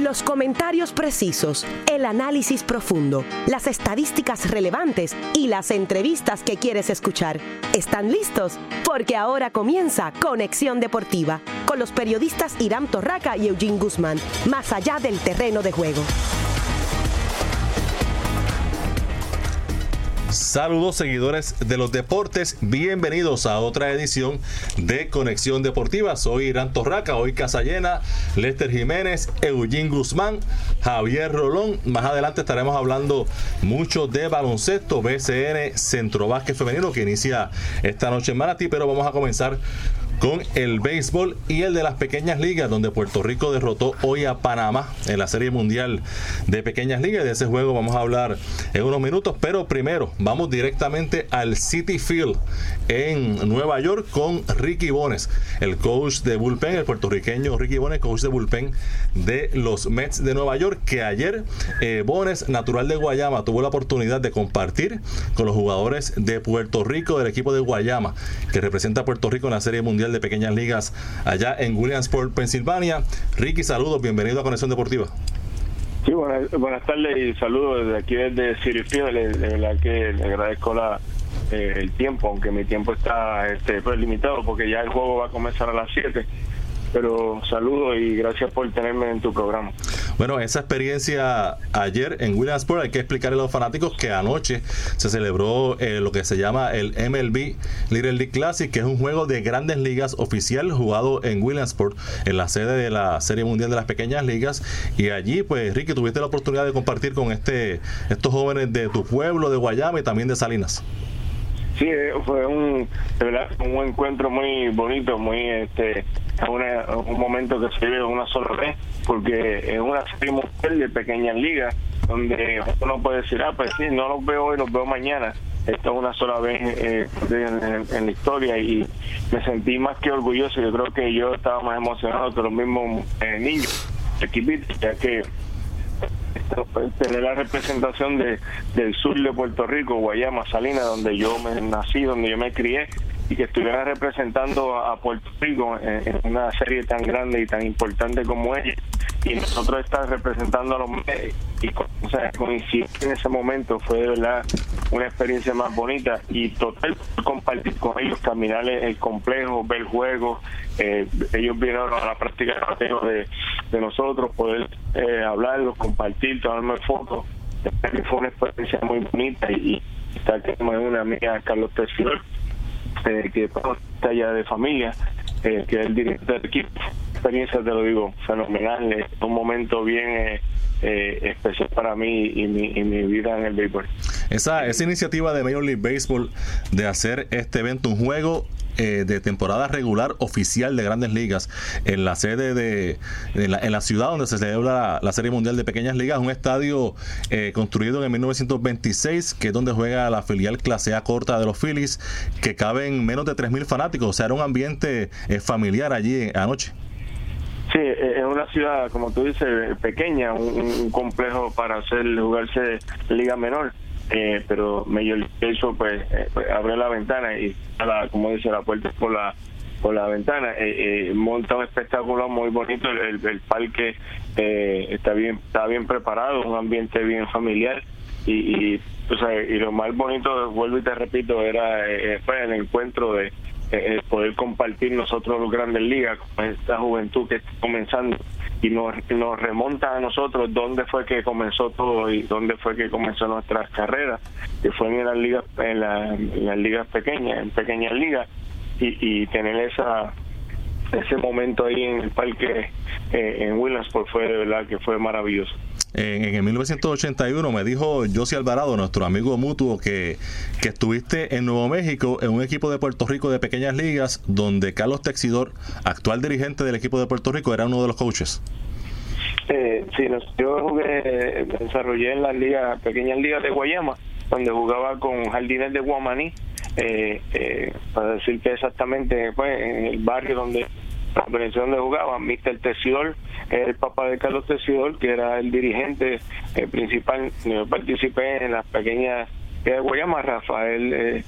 Los comentarios precisos, el análisis profundo, las estadísticas relevantes y las entrevistas que quieres escuchar. ¿Están listos? Porque ahora comienza Conexión Deportiva con los periodistas Irán Torraca y Eugene Guzmán, más allá del terreno de juego. Saludos seguidores de los deportes, bienvenidos a otra edición de Conexión Deportiva. Soy Irán Torraca, hoy Casa Llena, Lester Jiménez, Eugene Guzmán, Javier Rolón. Más adelante estaremos hablando mucho de baloncesto, BCN, Centro Básquet Femenino que inicia esta noche en Manatí, pero vamos a comenzar con el béisbol y el de las pequeñas ligas, donde Puerto Rico derrotó hoy a Panamá en la Serie Mundial de Pequeñas Ligas. De ese juego vamos a hablar en unos minutos, pero primero vamos directamente al City Field en Nueva York con Ricky Bones, el coach de bullpen, el puertorriqueño Ricky Bones, coach de bullpen de los Mets de Nueva York, que ayer eh, Bones, natural de Guayama, tuvo la oportunidad de compartir con los jugadores de Puerto Rico del equipo de Guayama, que representa a Puerto Rico en la Serie Mundial de Pequeñas Ligas allá en Williamsport, Pensilvania. Ricky, saludos, bienvenido a Conexión Deportiva. Sí, buenas, tardes y saludos desde aquí desde City De verdad que le agradezco la, eh, el tiempo, aunque mi tiempo está este, pues, limitado porque ya el juego va a comenzar a las 7 pero saludo y gracias por tenerme en tu programa. Bueno, esa experiencia ayer en Williamsport, hay que explicarle a los fanáticos que anoche se celebró eh, lo que se llama el MLB Little League Classic, que es un juego de grandes ligas oficial jugado en Williamsport, en la sede de la Serie Mundial de las Pequeñas Ligas. Y allí, pues, Ricky, tuviste la oportunidad de compartir con este estos jóvenes de tu pueblo, de Guayama y también de Salinas. Sí, fue un, un encuentro muy bonito, muy este un momento que se vive una sola vez, porque es una serie de pequeñas ligas, donde uno puede decir, ah, pues sí, no los veo hoy, los veo mañana. Esto es una sola vez eh, en, la historia y me sentí más que orgulloso. Yo creo que yo estaba más emocionado que los mismos eh, niños, equipitos, ya que tener la representación de, del sur de Puerto Rico, Guayama, Salinas, donde yo me nací, donde yo me crié, y que estuviera representando a, Puerto Rico en, una serie tan grande y tan importante como ella y nosotros estar representando a los medios. Y o sea, coincidir en ese momento fue de verdad una experiencia más bonita. Y total compartir con ellos, caminar el complejo, ver juegos, eh, ellos vinieron a la práctica de, nosotros, poder eh, hablarlos, compartir, tomarme fotos, fue una experiencia muy bonita y, está que una amiga Carlos Tessier eh, que está ya de familia, eh, que es el director del equipo. Experiencia, te lo digo, fenomenal. Es un momento bien eh, eh, especial para mí y mi, y mi vida en el béisbol. Esa, esa iniciativa de Major League Baseball de hacer este evento un juego eh, de temporada regular oficial de grandes ligas en la sede de, en, la, ciudad donde se celebra la, Serie Mundial de Pequeñas Ligas, un estadio eh, construido en 1926, que es donde juega la filial clase A corta de los Phillies, que caben menos de 3.000 fanáticos, o sea, era un ambiente eh, familiar allí anoche. Sí, es una ciudad, como tú dices, pequeña, un, complejo para hacer jugarse liga menor. Eh, pero Major eso pues, eh, pues, abre la ventana y como dice la puerta por la por la ventana eh, monta un espectáculo muy bonito el, el, parque está bien está bien preparado un ambiente bien familiar y, y, y lo más bonito vuelvo y te repito era pues, el encuentro de poder compartir nosotros los grandes ligas con esta juventud que está comenzando y nos, nos remonta a nosotros dónde fue que comenzó todo y dónde fue que comenzó nuestras carreras, que fue en las ligas, en, las ligas pequeñas, en pequeñas ligas, y, y tener esa ese momento ahí en el parque eh, en Williamsport fue de verdad que fue maravilloso. En, en, el 1981 me dijo Josie Alvarado, nuestro amigo mutuo, que, que estuviste en Nuevo México en un equipo de Puerto Rico de pequeñas ligas donde Carlos Texidor, actual dirigente del equipo de Puerto Rico, era uno de los coaches. Eh, sí, yo jugué, desarrollé en las ligas, pequeñas ligas de Guayama, donde jugaba con Jardines de Guamaní, eh, eh, para decir que exactamente fue en el barrio donde la organización donde jugaba, Mr. Tesidor, el papá de Carlos Tesidor, que era el dirigente eh, principal. Yo participé en las pequeñas de Guayama, Rafael eh,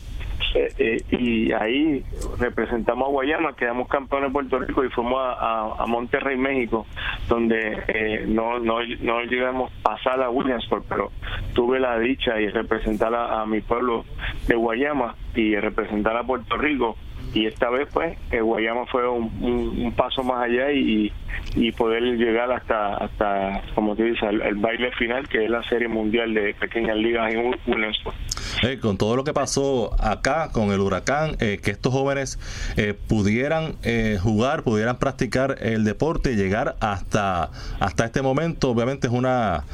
Eh, eh, y ahí representamos a Guayama, quedamos campeones de Puerto Rico y fuimos a, Monterrey, México, donde eh, no, no, no llegamos a pasar a Williamsport, pero tuve la dicha y representar a mi pueblo de Guayama y representar a Puerto Rico y esta vez pues Guayama fue un, paso más allá y, y, poder llegar hasta hasta como te dice el, baile final que es la serie mundial de pequeñas ligas en UNESCO eh, con todo lo que pasó acá con el huracán eh, que estos jóvenes eh, pudieran jugar pudieran practicar el deporte y llegar hasta hasta este momento obviamente es una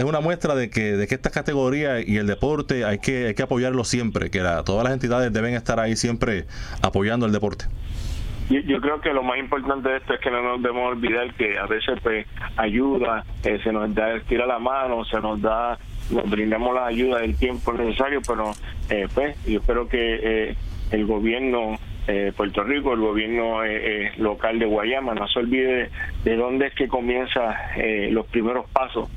es una muestra de que, de que esta categoría y el deporte hay que, hay que apoyarlo siempre, que todas las entidades deben estar ahí siempre apoyando el deporte. Yo, creo que lo más importante de esto es que no nos debemos olvidar que a veces pues ayuda, eh, se nos da, tira la mano, se nos da, nos brindamos la ayuda del tiempo necesario, pero eh, pues yo espero que eh, el gobierno eh, Puerto Rico, el gobierno eh, eh, local de Guayama. No se olvide de dónde es que comienza los primeros pasos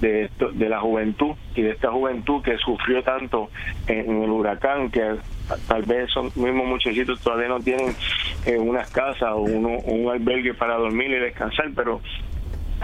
de, la juventud y de esta juventud que sufrió tanto en, el huracán, que tal vez son mismos muchachitos todavía no tienen unas casas o un albergue para dormir y descansar, pero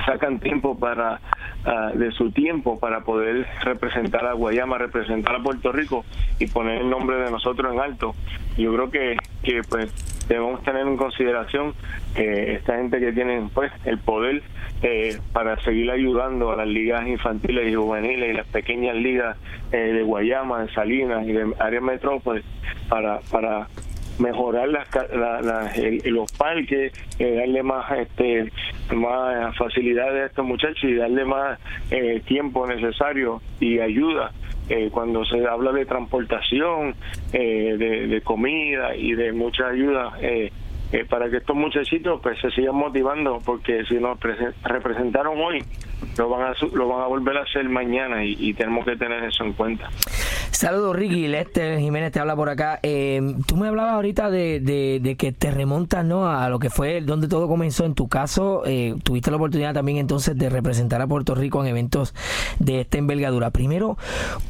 sacan tiempo para ah, de su tiempo para poder representar a Guayama, representar a Puerto Rico y poner el nombre de nosotros en alto. Yo creo que, que pues debemos tener en consideración que esta gente que tiene pues el poder eh, para seguir ayudando a las ligas infantiles y juveniles y las pequeñas ligas eh, de Guayama, de Salinas y de área metrópolis para para mejorar las, los parques, eh, darle más este más facilidades a estos muchachos y darle más eh, tiempo necesario y ayuda eh, cuando se habla de transportación, de, comida y de mucha ayuda para que estos muchachitos pues se sigan motivando porque si nos representaron hoy lo van a lo van a volver a hacer mañana y tenemos que tener eso en cuenta. Saludos Ricky, Lester Jiménez te habla por acá. Eh, tú me hablabas ahorita de, de, que te remontas ¿no? a lo que fue donde todo comenzó. En tu caso, eh, tuviste la oportunidad también entonces de representar a Puerto Rico en eventos de esta envergadura. Primero,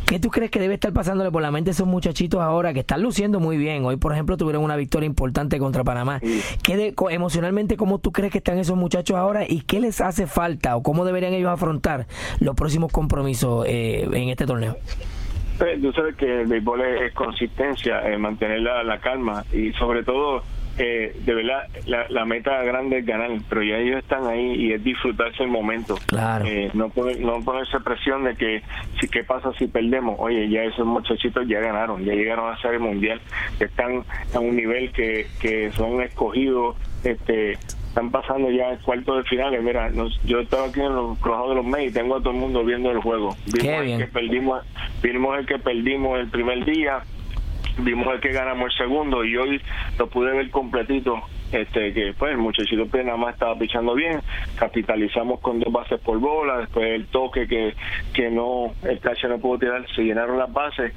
¿qué tú crees que debe estar pasándole por la mente a esos muchachitos ahora que están luciendo muy bien? Hoy, por ejemplo, tuvieron una victoria importante contra Panamá. ¿Qué emocionalmente, cómo tú crees que están esos muchachos ahora y qué les hace falta o cómo deberían ellos afrontar los próximos compromisos eh, en este torneo? Pues, tú sabes que el béisbol es, consistencia, mantener la, calma y sobre todo, eh, de verdad, la, meta grande es ganar, pero ya ellos están ahí y es disfrutarse el momento. Claro. Eh, no, no ponerse presión de que, si qué pasa si perdemos. Oye, ya esos muchachitos ya ganaron, ya llegaron a ser el mundial, están a un nivel que, que son escogidos este están pasando ya el cuarto de finales. Mira, yo estaba aquí en los cruzados de los Mets y tengo a todo el mundo viendo el juego. Vimos el que perdimos, vimos el que perdimos el primer día, vimos el que ganamos el segundo y hoy lo pude ver completito. Este que pues el muchachito pues, nada más estaba pichando bien, capitalizamos con dos bases por bola, después el toque que, que no, el cacho no pudo tirar, se llenaron las bases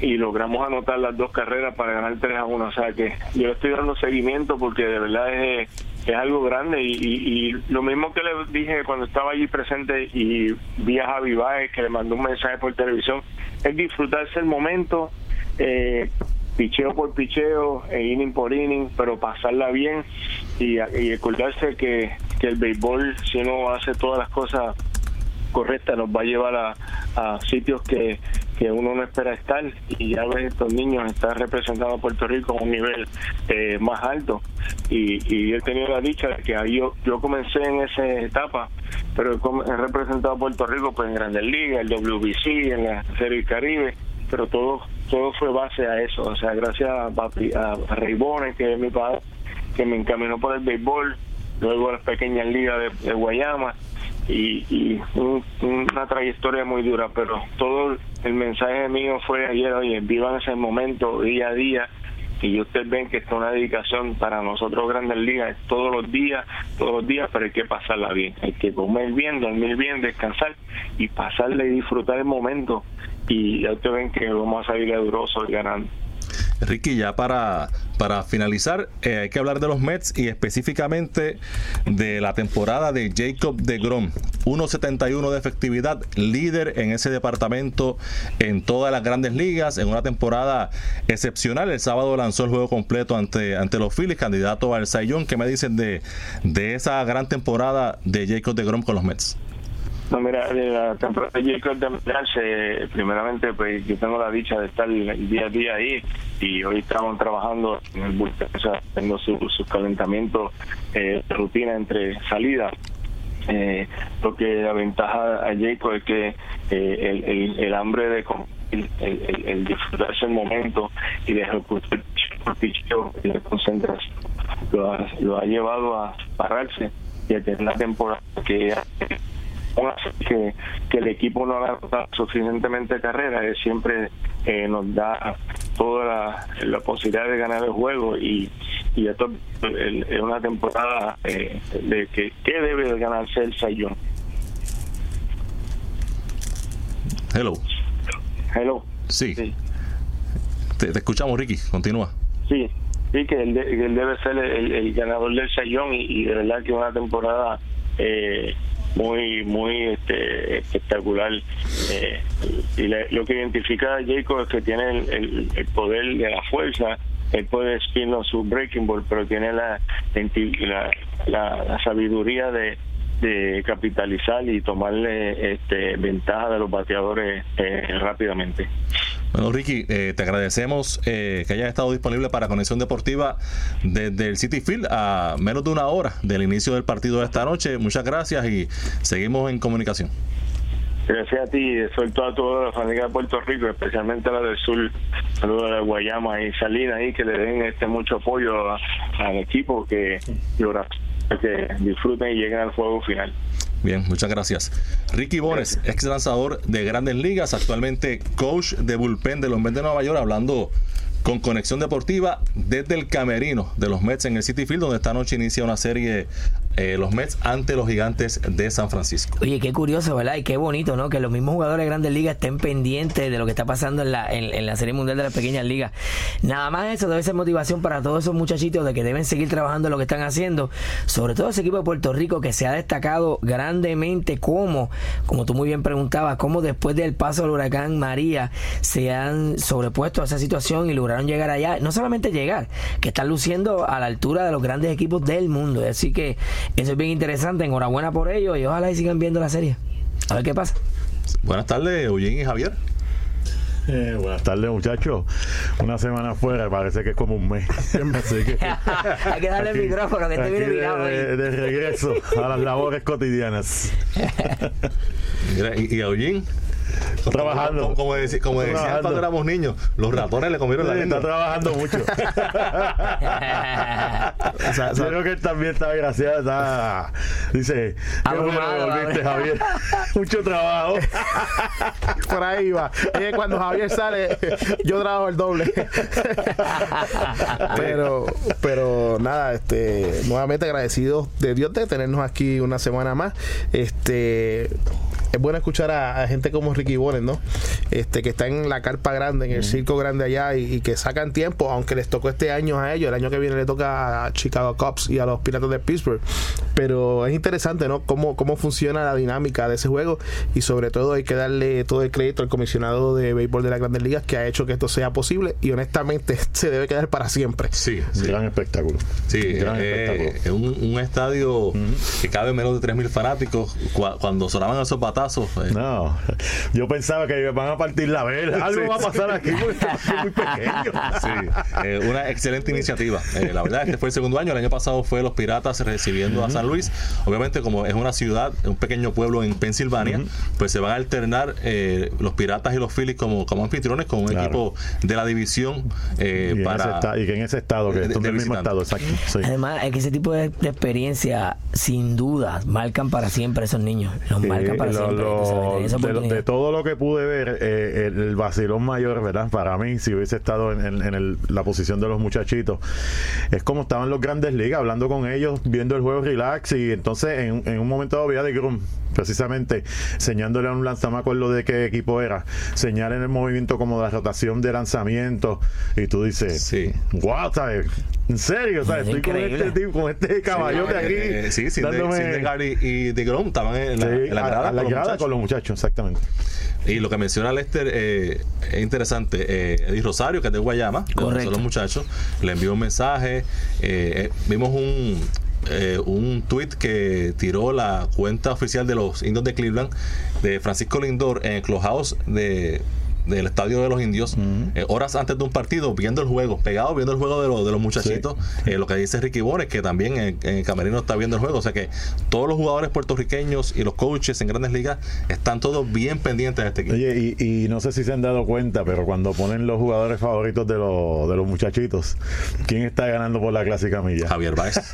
y logramos anotar las dos carreras para ganar 3 a 1. O sea que yo estoy dando seguimiento porque de verdad es, es algo grande y, lo mismo que le dije cuando estaba allí presente y vi a Javi que le mandó un mensaje por televisión, es disfrutarse el momento, eh, picheo por picheo, e inning por inning, pero pasarla bien y, y acordarse que, que el béisbol, si uno hace todas las cosas correctas, nos va a llevar a sitios que que uno no espera estar y ya ves estos niños están representando a Puerto Rico a un nivel eh, más alto. Y, y he tenido la dicha de que ahí yo, yo comencé en esa etapa pero he representado a Puerto Rico pues en Grandes Ligas, el WBC, en la Serie Caribe pero todo todo fue base a eso. O sea gracias a, a, Rey Bones que es mi padre que me encaminó por el béisbol luego las pequeñas ligas de Guayama y, una trayectoria muy dura, pero todo el mensaje mío fue ayer, oye, vivan ese momento día a día y ustedes ven que es una dedicación para nosotros Grandes Ligas, todos los días, todos los días, pero hay que pasarla bien, hay que comer bien, dormir bien, descansar y pasarle y disfrutar el momento y ya ustedes ven que vamos a salir durosos y ganando. Ricky, ya para, para finalizar, eh, hay que hablar de los Mets y específicamente de la temporada de Jacob de Grom. 1.71 de efectividad, líder en ese departamento en todas las grandes ligas, en una temporada excepcional. El sábado lanzó el juego completo ante, ante los Phillies, candidato al Sayón. ¿Qué me dicen de, de esa gran temporada de Jacob de Grom con los Mets? No, mira, la temporada de Jacob de primeramente, pues yo tengo la dicha de estar día a día ahí y hoy estamos trabajando en el bullpen, o tengo sus su calentamientos eh, rutina entre salidas. Eh, lo que la ventaja a Jacob es que eh, el, el, hambre de el, el, el, disfrutarse el momento y de ejecutar y la concentración lo ha, lo ha llevado a pararse y a tener la temporada que que, que el equipo no haga suficientemente carrera, él siempre eh, nos da toda la, posibilidad de ganar el juego y, y esto es una temporada eh, de que, que debe de ganarse el Sayón. Hello. Hello. Sí. Te, escuchamos, Ricky. Continúa. Sí, sí que él, debe ser el, ganador del Sayón y, y de verdad que una temporada eh, muy muy este, espectacular. Eh, y lo que identifica a Jacob es que tiene el, el, poder de la fuerza. Él puede spinlo su breaking ball pero tiene la la, la, sabiduría de, de capitalizar y tomarle este, ventaja de los bateadores eh, rápidamente bueno, Ricky, eh, te agradecemos eh, que hayas estado disponible para Conexión Deportiva desde el City Field a menos de una hora del inicio del partido de esta noche. Muchas gracias y seguimos en comunicación. Gracias a ti, suelto a toda la familia de Puerto Rico, especialmente a la del sur, saludos a Guayama y Salinas ahí, que le den este mucho apoyo al equipo, que, que disfruten y lleguen al juego final. Bien, muchas gracias. Ricky Bones, ex lanzador de grandes ligas, actualmente coach de bullpen de los Mets de Nueva York, hablando con conexión deportiva desde el camerino de los Mets en el City Field, donde esta noche inicia una serie eh, los Mets ante los gigantes de San Francisco. Oye, qué curioso, ¿verdad? Y qué bonito, ¿no? Que los mismos jugadores de grandes ligas estén pendientes de lo que está pasando en la, en, la Serie Mundial de las Pequeñas Ligas. Nada más eso debe ser motivación para todos esos muchachitos de que deben seguir trabajando en lo que están haciendo. Sobre todo ese equipo de Puerto Rico que se ha destacado grandemente como, como tú muy bien preguntabas, cómo después del paso del huracán María se han sobrepuesto a esa situación y lograron llegar allá. No solamente llegar, que están luciendo a la altura de los grandes equipos del mundo. Así que eso es bien interesante. Enhorabuena por ello y ojalá y sigan viendo la serie. A ver qué pasa. Buenas tardes, Eugene y Javier. Eh, buenas tardes, muchachos. Una semana fuera, parece que es como un mes. Hay que darle el micrófono, que esté bien mirado. De, de, regreso a las labores cotidianas. ¿y, y a Trabajando. Como, decía, como cuando éramos niños, los ratones le comieron la lengua. Está trabajando mucho. o creo que él también está desgraciado. Está, dice, qué bueno volviste, Javier. mucho trabajo. Por ahí va. cuando Javier sale, yo trabajo el doble. pero, pero nada, este, nuevamente agradecido de Dios de tenernos aquí una semana más. Este es bueno escuchar a, gente como Ricky Bones, ¿no? Este, que está en la carpa grande, en el circo grande allá y, que sacan tiempo, aunque les tocó este año a ellos, el año que viene le toca a Chicago Cubs y a los Piratas de Pittsburgh. Pero es interesante, ¿no? Cómo, cómo funciona la dinámica de ese juego y sobre todo hay que darle todo el crédito al comisionado de béisbol de las grandes ligas que ha hecho que esto sea posible y honestamente se debe quedar para siempre. Sí, un gran espectáculo. Sí, gran eh, es un, estadio que cabe menos de 3.000 fanáticos. Cuando sonaban esos eh. No, yo pensaba que van a partir la vela. Algo va a pasar aquí porque este muy pequeño. Sí, eh, una excelente iniciativa. Eh, la verdad, este fue el segundo año. El año pasado fue los Piratas recibiendo a San Luis. Obviamente, como es una ciudad, un pequeño pueblo en Pensilvania, pues se van a alternar los Piratas y los Phillies como, como anfitriones con un equipo de la división para. y que en ese estado, que es el mismo estado, exacto. Además, es que ese tipo de, experiencia, sin duda, marcan para siempre esos niños. Los marcan para siempre de, todo lo que pude ver, eh, el, vacilón mayor, ¿verdad? Para mí, si hubiese estado en, la posición de los muchachitos, es como estaban los grandes ligas, hablando con ellos, viendo el juego relax y entonces en, un momento de vida de Grum precisamente enseñándole a un me acuerdo de qué equipo era, señala en el movimiento como la rotación de lanzamiento y tú dices, Sí. wow, ¿sabes? En serio, ¿sabes? Es Estoy con este tipo, con este caballote aquí. Eh, sí, sin dándome- de, y de Grom estaban en la, Sí, en la a- grada a la con los grada muchachos. con los muchachos, exactamente. Y lo que menciona Lester eh, es interesante. Eh, Eddie Rosario, que es de Guayama, Correcto. son los muchachos, le envió un mensaje. eh, eh, vimos un eh, un tweet que tiró la cuenta oficial de los indios de Cleveland de Francisco Lindor en el clubhouse de del estadio de los indios eh, horas antes de un partido viendo el juego pegado viendo el juego de, los de los muchachitos Eh, lo que dice Ricky Bones que también en, en el camerino está viendo el juego o sea que todos los jugadores puertorriqueños y los coaches en grandes ligas están todos bien pendientes de este equipo Oye, y, y no sé si se han dado cuenta, pero cuando ponen los jugadores favoritos de, los de los muchachitos, ¿quién está ganando por la clásica milla? Javier Baez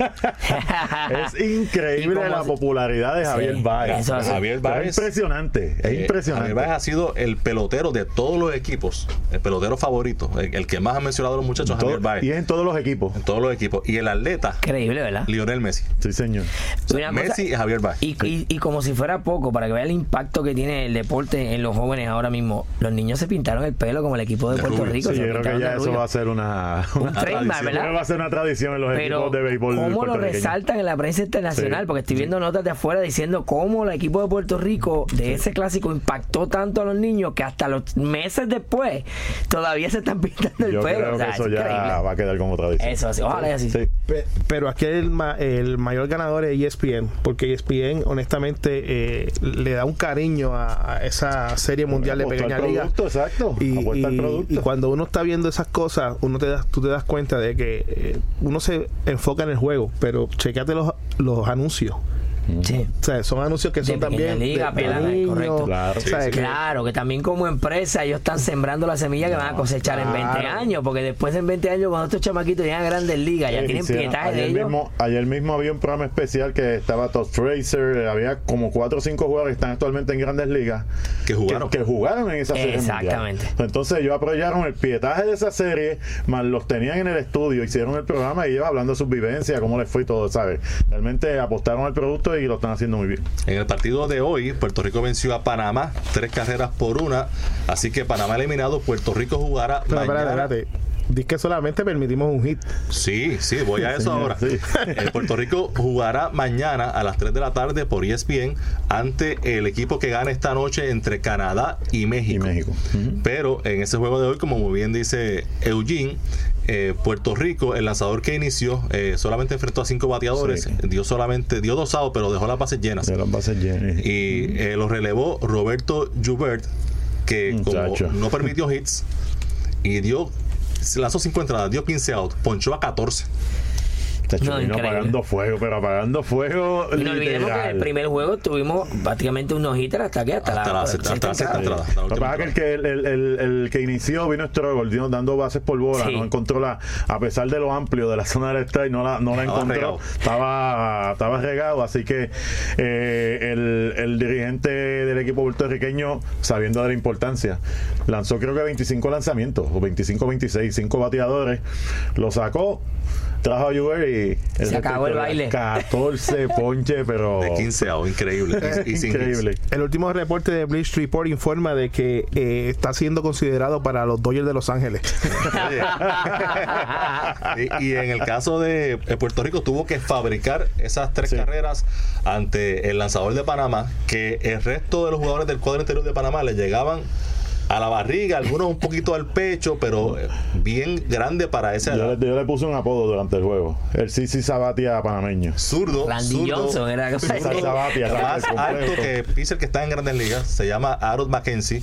Es increíble la popularidad de Javier Baez. eso así. Javier Baez Es impresionante, es Eh, impresionante. Javier Baez ha sido el pelotero de todos los equipos, el pelotero favorito, el, el que más han mencionado los muchachos, Todo- Javier Baez, y es en todos los equipos. en todos los equipos. Y el atleta, Increíble, ¿verdad? Lionel Messi. Sí, señor. Una cosa- Messi y Javier Baez. Y, y- y como si fuera poco, para que vea el impacto que tiene el deporte en los jóvenes ahora mismo, los niños se pintaron el pelo como el equipo de, De Puerto rubio. Rico. Sí, yo creo que ya eso va a ser una, Un una trademark, tradición. ¿verdad? Va a ser una tradición en los Pero equipos de béisbol cómo lo resaltan en la prensa internacional, Sí, porque estoy viendo notas de afuera diciendo cómo el equipo de Puerto Rico de ese clásico impactó tanto a los niños que hasta los meses después todavía se están pintando el Yo pelo. creo O sea, que es eso ya increíble. va a quedar como tradición. Eso así, ojalá y así. Sí. Pe- Pero aquí el, ma- el mayor ganador es ESPN, porque ESPN honestamente eh, le da un cariño a, a esa serie mundial de pequeña liga. exacto. Y, y- producto. y cuando uno está viendo esas cosas, uno te das, tú te das cuenta de que eh, uno se enfoca en el juego, pero checate los, los anuncios. Sí. O sea, son anuncios que De son también liga, de, de pelada, niños, correcto. Claro. o sea, Sí, que- Claro, que también como empresa ellos están sembrando la semilla que van a cosechar en 20 claro. años, porque después en 20 años cuando estos chamaquitos llegan a grandes ligas, ya tienen pietaje de ellos. Mismo, ayer mismo había un programa especial que estaba Todd Fraser, eh, había como cuatro o cinco jugadores que están actualmente en grandes ligas Que jugaron. que, que jugaron en esa serie Exactamente. mundial. Entonces ellos aprovecharon el pietaje de esa serie, más los tenían en el estudio, hicieron el programa y ellos hablando de sus vivencias, cómo les fue y todo, ¿sabes? Realmente apostaron al producto y lo están haciendo muy bien. En el partido de hoy, Puerto Rico venció a Panamá tres carreras por una, así que Panamá eliminado, Puerto Rico jugará Pero mañana. espérate, espérate. Dice que solamente permitimos un hit. Sí, sí, voy a eso ahora. sí. Eh, Puerto Rico jugará mañana a las 3 de la tarde por ESPN ante el equipo que gane esta noche entre Canadá y México. Y México. Pero en ese juego de hoy, como muy bien dice Eugene, eh, Puerto Rico, el lanzador que inició, eh, solamente enfrentó a cinco bateadores, Sí. dio solamente, dio dos outs, pero dejó las bases llenas. De las bases llenas. Y eh, lo relevó Roberto Joubert, que como no permitió hits y dio, lanzó cinco entradas, dio 15 outs, ponchó a 14. Chacho, No, vino apagando fuego, pero apagando fuego. Y no olvidemos que en el primer juego tuvimos prácticamente un no-hitter hasta que hasta, Hasta la, la, sexta- hasta entrada. la Lo que pasa es que el, el- el- el que inició vino Struggle, dando bases por bola, Sí. no encontró la, a pesar de lo amplio de la zona del strike, no la, no la Estaba encontró, regado. estaba, estaba regado, así que eh, el, el dirigente del equipo puertorriqueño, sabiendo de la importancia, lanzó creo que 25 lanzamientos, o 25, 26, 5 bateadores, lo sacó, trajo a Juber y Se acabó el baile. 14 ponche, pero De 15 outs, increíble. Y, y sin increíble. El último reporte de Bleach Report informa de que eh, está siendo considerado para los Dodgers de Los Ángeles. Y, y en el caso de Puerto Rico tuvo que fabricar esas tres Sí. carreras ante el lanzador de Panamá, que el resto de los jugadores del cuadro interior de Panamá le llegaban a la barriga, algunos un poquito al pecho, pero eh, bien grande para ese Yo le, yo le puse un apodo durante el juego. El Sisi Sabatia panameño. zurdo. Randy zurdo, Johnson era zurdo, Sabatia, más alto que pitcher que está en Grandes Ligas, se llama Aaron Mackenzie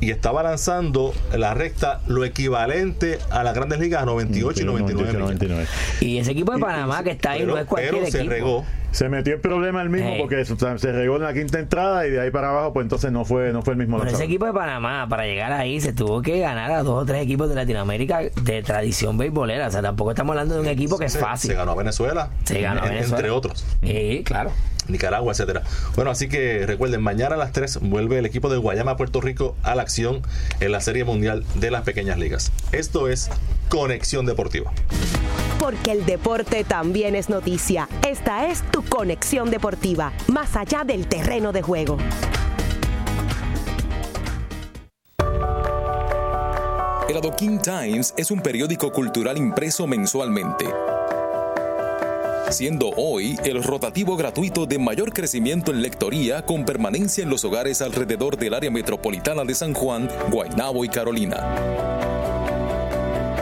y estaba lanzando la recta lo equivalente a las Grandes Ligas a 98 y 99. millas. 99. Y ese equipo de Panamá que está ahí Pero, no es cualquier pero se equipo. regó. Se metió el problema el mismo Hey. porque se regó en la quinta entrada y de ahí para abajo, pues entonces no fue, no fue el mismo Pero ese equipo de Panamá, para llegar ahí, se tuvo que ganar a dos o tres equipos de Latinoamérica de tradición beisbolera. O sea, tampoco estamos hablando de un equipo que es fácil. Se ganó a Venezuela. Se ganó a en- Venezuela. Entre otros. Sí, claro. Nicaragua, etcétera. Bueno, así que recuerden, mañana a las 3 vuelve el equipo de Guayama, Puerto Rico, a la acción en la Serie Mundial de las Pequeñas Ligas. Esto es Conexión Deportiva. porque el deporte también es noticia. Esta es tu conexión deportiva, más allá del terreno de juego. El Adoquin Times es un periódico cultural impreso mensualmente siendo hoy el rotativo gratuito de mayor crecimiento en lectoría con permanencia en los hogares alrededor del área metropolitana de San Juan, Guaynabo y Carolina.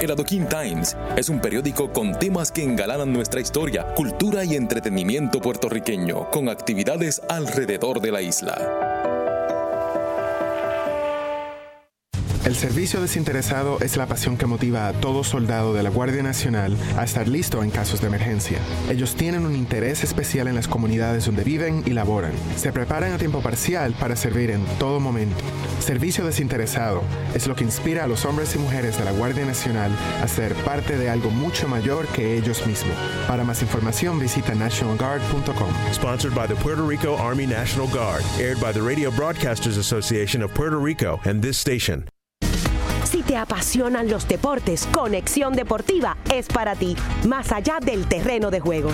El Adoquin Times es un periódico con temas que engalanan nuestra historia, cultura y entretenimiento puertorriqueño, con actividades alrededor de la isla. El servicio desinteresado es la pasión que motiva a todo soldado de la Guardia Nacional a estar listo en casos de emergencia. Ellos tienen un interés especial en las comunidades donde viven y laboran. Se preparan a tiempo parcial para servir en todo momento. Servicio desinteresado es lo que inspira a los hombres y mujeres de la Guardia Nacional a ser parte de algo mucho mayor que ellos mismos. Para más información visita nationalguard.com. Sponsored by the Puerto Rico Army National Guard, aired by the Radio Broadcasters Association of Puerto Rico and this station. Te apasionan los deportes, Conexión Deportiva es para ti, más allá del terreno de juego.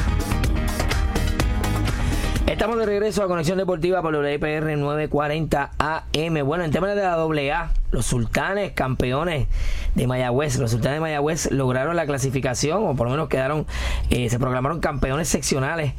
Estamos de regreso a Conexión Deportiva por WIPR 940 AM. Bueno, en temas de la AA, los sultanes campeones de Mayagüez, los sultanes de Mayagüez lograron la clasificación, o por lo menos quedaron, eh, se proclamaron campeones seccionales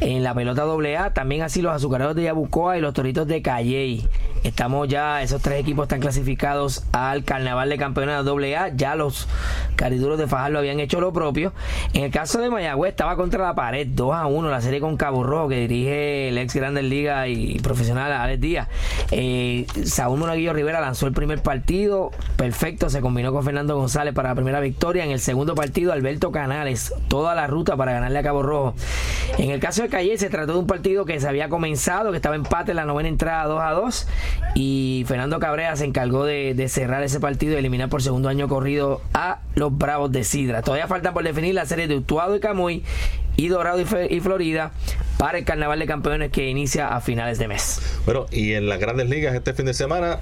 en la pelota AA. También así los azucareros de Yabucoa y los toritos de Calley. Estamos ya, esos tres equipos están clasificados al Carnaval de Campeones de AA. Ya los cariduros de Fajardo habían hecho lo propio. En el caso de Mayagüez, estaba contra la pared, 2 a 1, la serie con Cabo Rojo que dirige el ex Grandes Liga y profesional Alex Díaz. Eh, Saúl Monaguillo Rivera lanzó el primer partido, perfecto, se combinó con Fernando González para la primera victoria. En el segundo partido, Alberto Canales, toda la ruta para ganarle a Cabo Rojo. En el caso de Calle, se trató de un partido que se había comenzado, que estaba empate en la novena entrada 2 a 2 y Fernando Cabrera se encargó de, cerrar ese partido y eliminar por segundo año corrido a los Bravos de Sidra. Todavía falta por definir la serie de Utuado y Camuy y Dorado y, Florida para el Carnaval de Campeones que inicia a finales de mes. Bueno, y en las grandes ligas este fin de semana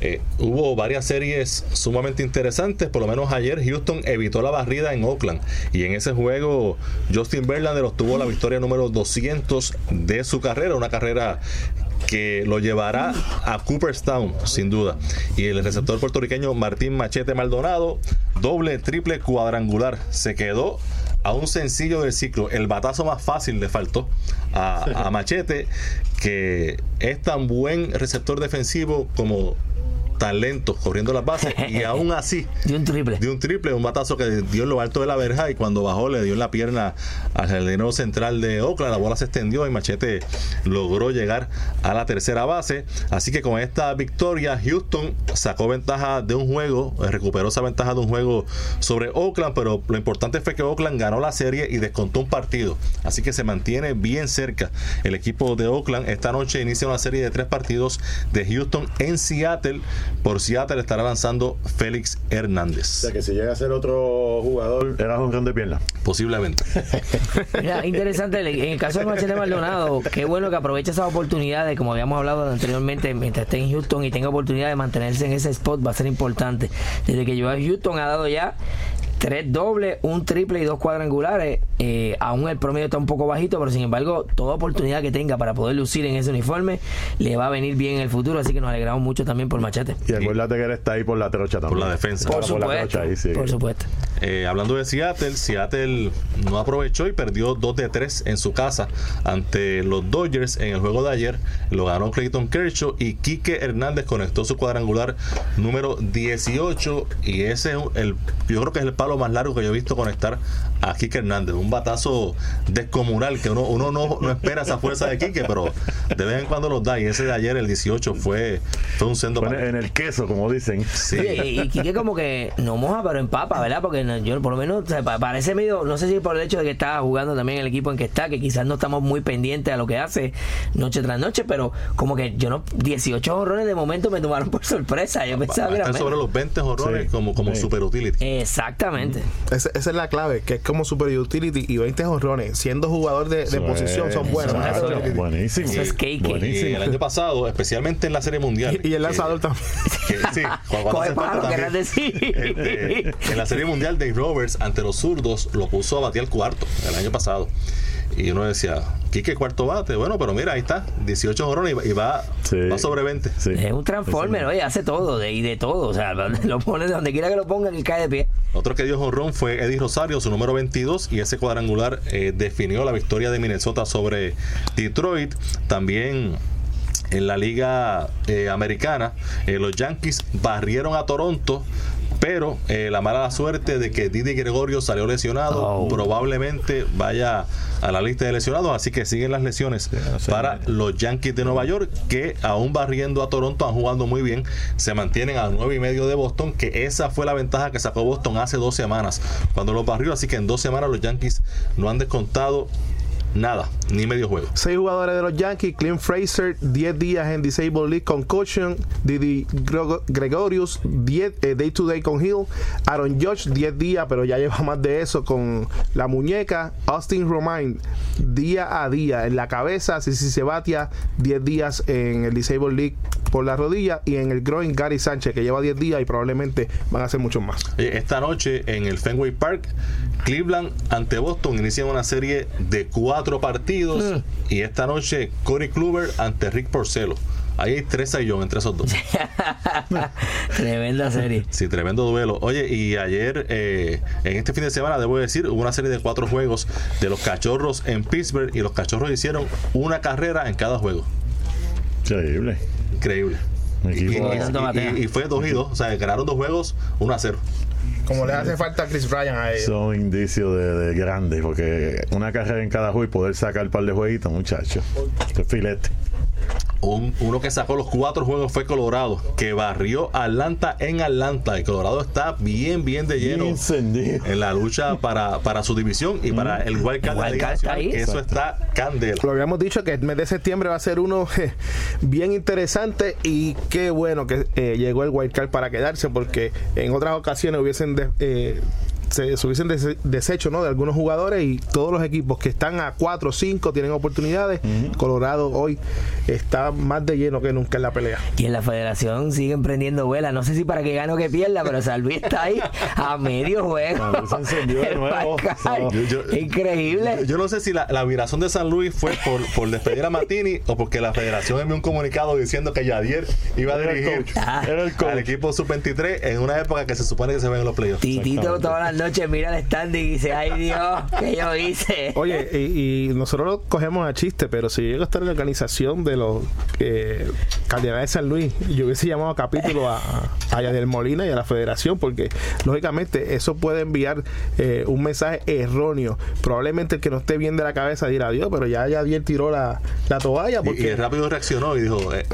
eh, hubo varias series sumamente interesantes. Por lo menos ayer Houston evitó la barrida en Oakland. Y en ese juego Justin Verlander obtuvo la victoria número 200 de su carrera. Una carrera que lo llevará a Cooperstown, sin duda. Y el receptor puertorriqueño Martín Machete Maldonado, doble, triple, cuadrangular. Se quedó a un sencillo del ciclo. El batazo más fácil le faltó a, a Machete, que es tan buen receptor defensivo como talentos corriendo las bases y aún así de un triple. de un triple un batazo que dio en lo alto de la verja y cuando bajó le dio en la pierna al jardinero central de Oakland. La bola se extendió y Machete logró llegar a la tercera base. Así que con esta victoria Houston sacó ventaja de un juego recuperó esa ventaja de un juego sobre Oakland pero lo importante fue que Oakland ganó la serie y descontó un partido. Así que se mantiene bien cerca el equipo de Oakland. Esta noche inicia una serie de tres partidos de Houston en Seattle por Seattle estará lanzando Félix Hernández. O sea que si llega a ser otro jugador, era un gran de pierna. Posiblemente. Mira, interesante, en el caso de Machete Maldonado, qué bueno que aproveche esas oportunidades, como habíamos hablado anteriormente, mientras esté en Houston y tenga oportunidad de mantenerse en ese spot, va a ser importante. Desde que yo a Houston ha dado ya tres dobles, un triple y dos cuadrangulares. Eh, aún el promedio está un poco bajito, pero sin embargo, toda oportunidad que tenga para poder lucir en ese uniforme le va a venir bien en el futuro. Así que nos alegramos mucho también por Machete. Y acuérdate que él está ahí por la trocha también. Por la defensa. Por, supuesto, por supuesto. Eh, hablando de Seattle, Seattle no aprovechó y perdió 2 de 3 en su casa ante los Dodgers en el juego de ayer. Lo ganó Clayton Kershaw y Quique Hernández conectó su cuadrangular número 18 y ese es el, yo creo que es el palo más largo que yo he visto conectar a Kike Hernández. Un batazo descomunal que uno, uno no, no espera esa fuerza de Kike, pero de vez en cuando los da. Y ese de ayer, el 18, fue, fue un sendo. en el queso, como dicen. Sí. y, Kike como que no moja, pero empapa, ¿verdad? Porque yo por lo menos parece medio, no sé si por el hecho de que está jugando también el equipo en que está, que quizás no estamos muy pendientes a lo que hace noche tras noche, pero como que yo no, 18 horrones de momento me tomaron por sorpresa. Yo pensaba que sobre los 20 horrones como, como super utility. Exactamente. Esa, es la clave, que es como super utility y 20 jonrones, siendo jugador de, posición, es, son buenos. Buenísimo. Eso es cake. Y Buenísimo. el año pasado, especialmente en la Serie Mundial. Y, y el que- lanzador también. que- sí, Coge palo, querrás decir. Este, en la Serie Mundial, Dave Roberts ante los zurdos lo puso a batear cuarto el año pasado. Y uno decía, Quique cuarto bate. Bueno, pero mira, ahí está, 18 jorrones y va- Sí. sobre 20. Sí. Es un transformer, oye, hace todo, de, y de todo. O sea, lo pone de donde quiera que lo pongan y cae de pie. Otro que dio jonrón fue Eddie Rosario, su número 22, y ese cuadrangular eh, definió la victoria de Minnesota sobre Detroit. También en la liga eh, americana, eh, los Yankees barrieron a Toronto. Pero eh, la mala suerte de que Didi Gregorio salió lesionado, Oh. probablemente vaya a la lista de lesionados, así que siguen las lesiones para los Yankees de Nueva York, que aún barriendo a Toronto, han jugando muy bien, se mantienen a nueve y medio de Boston, que esa fue la ventaja que sacó Boston hace dos semanas, cuando los barrió, así que en dos semanas los Yankees no han descontado nada, ni medio juego. Seis jugadores de los Yankees, Clint Fraser, 10 días en Disabled League Concussion, Didi Grego- Gregorius, 10 eh, day to day con Hill, Aaron Judge, 10 días, pero ya lleva más de eso con la muñeca, Austin Romain, día a día en la cabeza, si se batia, 10 días en el Disabled League por la rodilla y en el groin Gary Sánchez, que lleva 10 días y probablemente van a ser muchos más. Oye, Esta noche en el Fenway Park, Cleveland ante Boston inician una serie de cuatro partidos. Y esta noche, Corey Kluber ante Rick Porcelo. Ahí hay tres sayón entre esos dos. Tremenda serie. Sí, tremendo duelo. Oye, y ayer, eh, en este fin de semana, debo decir, hubo una serie de cuatro juegos de los cachorros en Pittsburgh. Y los cachorros hicieron una carrera en cada juego. Increíble. Increíble. Y, y- y fue 2 y 2. O sea, ganaron dos juegos 1 a 0. Como le hace falta a Chris Bryan a ellos. son indicios de, de grandes, porque una carrera en cada juego y poder sacar un par de jueguitos, muchachos. Este filete. Un- uno que sacó los cuatro juegos fue Colorado, que barrió Atlanta en Atlanta. Y Colorado está bien, bien de lleno en la lucha para, para su división y para el wild card. de la El wild está ahí. Eso está candela. Lo habíamos dicho que el mes de septiembre va a ser uno je, bien interesante y qué bueno que eh, llegó el wild card para quedarse porque en otras ocasiones hubiesen de- eh, se, se hubiesen des- deshecho ¿no? de algunos jugadores y todos los equipos que están a 4 o 5 tienen oportunidades. Colorado hoy está más de lleno que nunca en la pelea. Y en la federación siguen prendiendo velas. No sé si para que gane o que pierda, pero San Luis está ahí a medio juego. San Luis se encendió de El nuevo. Pascal. Yo- yo- Increíble. Yo, yo no sé si la, la viración de San Luis fue por, por despedir a Matini o porque la federación envió un comunicado diciendo que Yadier iba a el dirigir coach. El coach. al equipo sub-23 en una época que se supone que se ven en los playoffs. Titito todas las noches mira el standing y dice, ay Dios, ¿qué yo hice? Oye, y, y nosotros lo cogemos a chiste, pero si yo llego a estar en la organización de los eh, Cardenales de San Luis, yo hubiese llamado a capítulo a, a Molina y a la federación, porque lógicamente eso puede enviar eh, un mensaje erróneo. Probablemente el que no esté bien de la cabeza dirá adiós, pero ya Yadier tiró la, la toalla Y, y porque rápido reaccionó y dijo, eh,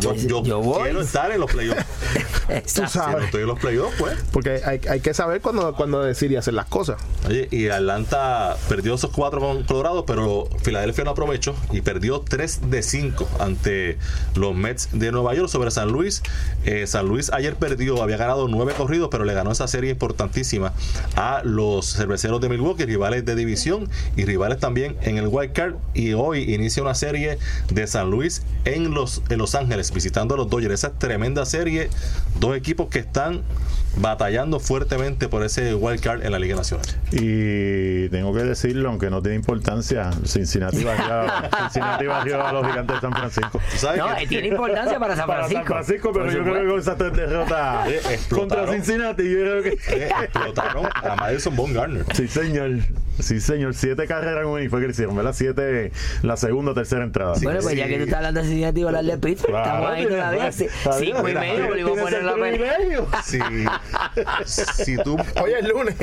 yo, yo Yo voy. quiero estar en los playoffs. tú Si no sabes. estoy en los playoffs, pues. Porque hay, hay que saber cuándo, cuándo decir y hacer las cosas. Oye, y Atlanta perdió esos cuatro con Colorado, pero Filadelfia no aprovechó y perdió 3 de 5 ante los Mets de Nueva York sobre San Luis. Eh, San Luis ayer perdió, había ganado nueve corridos, pero le ganó esa serie importantísima a los cerveceros de Milwaukee, rivales de división y rivales también en el Wild Card. Y hoy inicia una serie de San Luis en Los, en los Ángeles, visitando a los Dodgers. Esa tremenda serie, dos equipos que están batallando fuertemente por ese wild card en la Liga Nacional. Y tengo que decirlo, aunque no tiene importancia, Cincinnati barrió, Cincinnati barrió a los gigantes de San Francisco. ¿Tú sabes No, que- eh, tiene importancia para San Para Francisco. San Francisco, pero yo creo que con esas tres derrotas Eh, contra Cincinnati, yo creo que. Eh, explotaron a Madison Bumgarner. Sí, señor. Sí, señor. Siete carreras en un fue que le hicieron, ¿verdad? Siete, la segunda o tercera entrada. Bueno, pues ya que tú estás hablando de Cincinnati, voy a hablar de Pittsburgh. Claro, Estamos ahí todavía. Sí. Cinco y medio, pero iba a Tienes poner el la pelea. privilegio. Si, tú Hoy es lunes.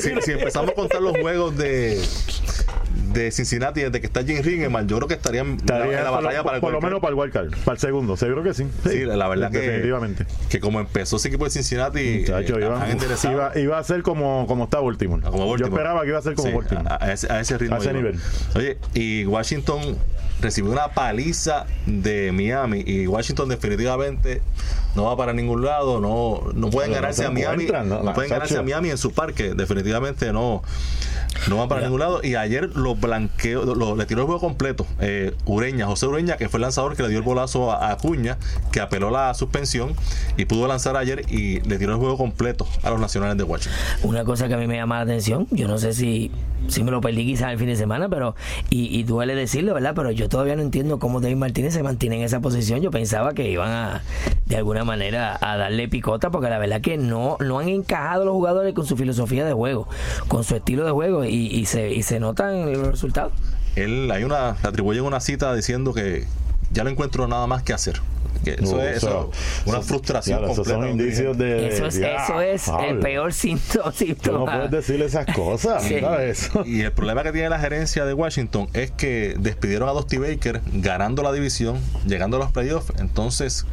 si, si empezamos a contar los juegos de de Cincinnati desde que está Jim Ringeman, yo creo que estarían en la- Estaría en la batalla lo, para el por lo menos para el wildcard, para el segundo, seguro que sí. Sí, la verdad que definitivamente. que como empezó ese equipo de Cincinnati Muchacho, eh, iba, a ser como, como está Baltimore. Como Baltimore. Yo esperaba que iba a ser como Sí, Baltimore. a, a ese, a ese ritmo. A ese iba. nivel. Oye, y Washington recibió una paliza de Miami y Washington definitivamente no va para ningún lado, no, no pueden ganarse se a Miami, no, pueden ganarse a Miami en su parque, definitivamente no No van para ningún lado. Y ayer los blanqueó, lo, le tiró el juego completo. Eh, Ureña, José Ureña, que fue el lanzador que le dio el bolazo a, a Acuña, que apeló la suspensión y pudo lanzar ayer y le tiró el juego completo a los nacionales de Washington. Una cosa que a mí me llama la atención, yo no sé si, si me lo perdí quizás el fin de semana, pero y, y duele decirlo, ¿verdad? Pero yo todavía no entiendo cómo David Martínez se mantiene en esa posición. Yo pensaba que iban a, de alguna manera, a darle picota, porque la verdad que no, no han encajado los jugadores con su filosofía de juego, con su estilo de juego, y, y se, y se notan los resultados. Él, hay una, le atribuyen una cita diciendo que ya no encuentro nada más que hacer. Que eso No, es eso- eso, una eso- frustración claro, esos son indicios de. Eso es, ya, eso es el peor síntoma. Tú no puedes decirle esas cosas, Sí. ¿sabes? Y el problema que tiene la gerencia de Washington es que despidieron a Dusty Baker ganando la división, llegando a los playoffs. Entonces,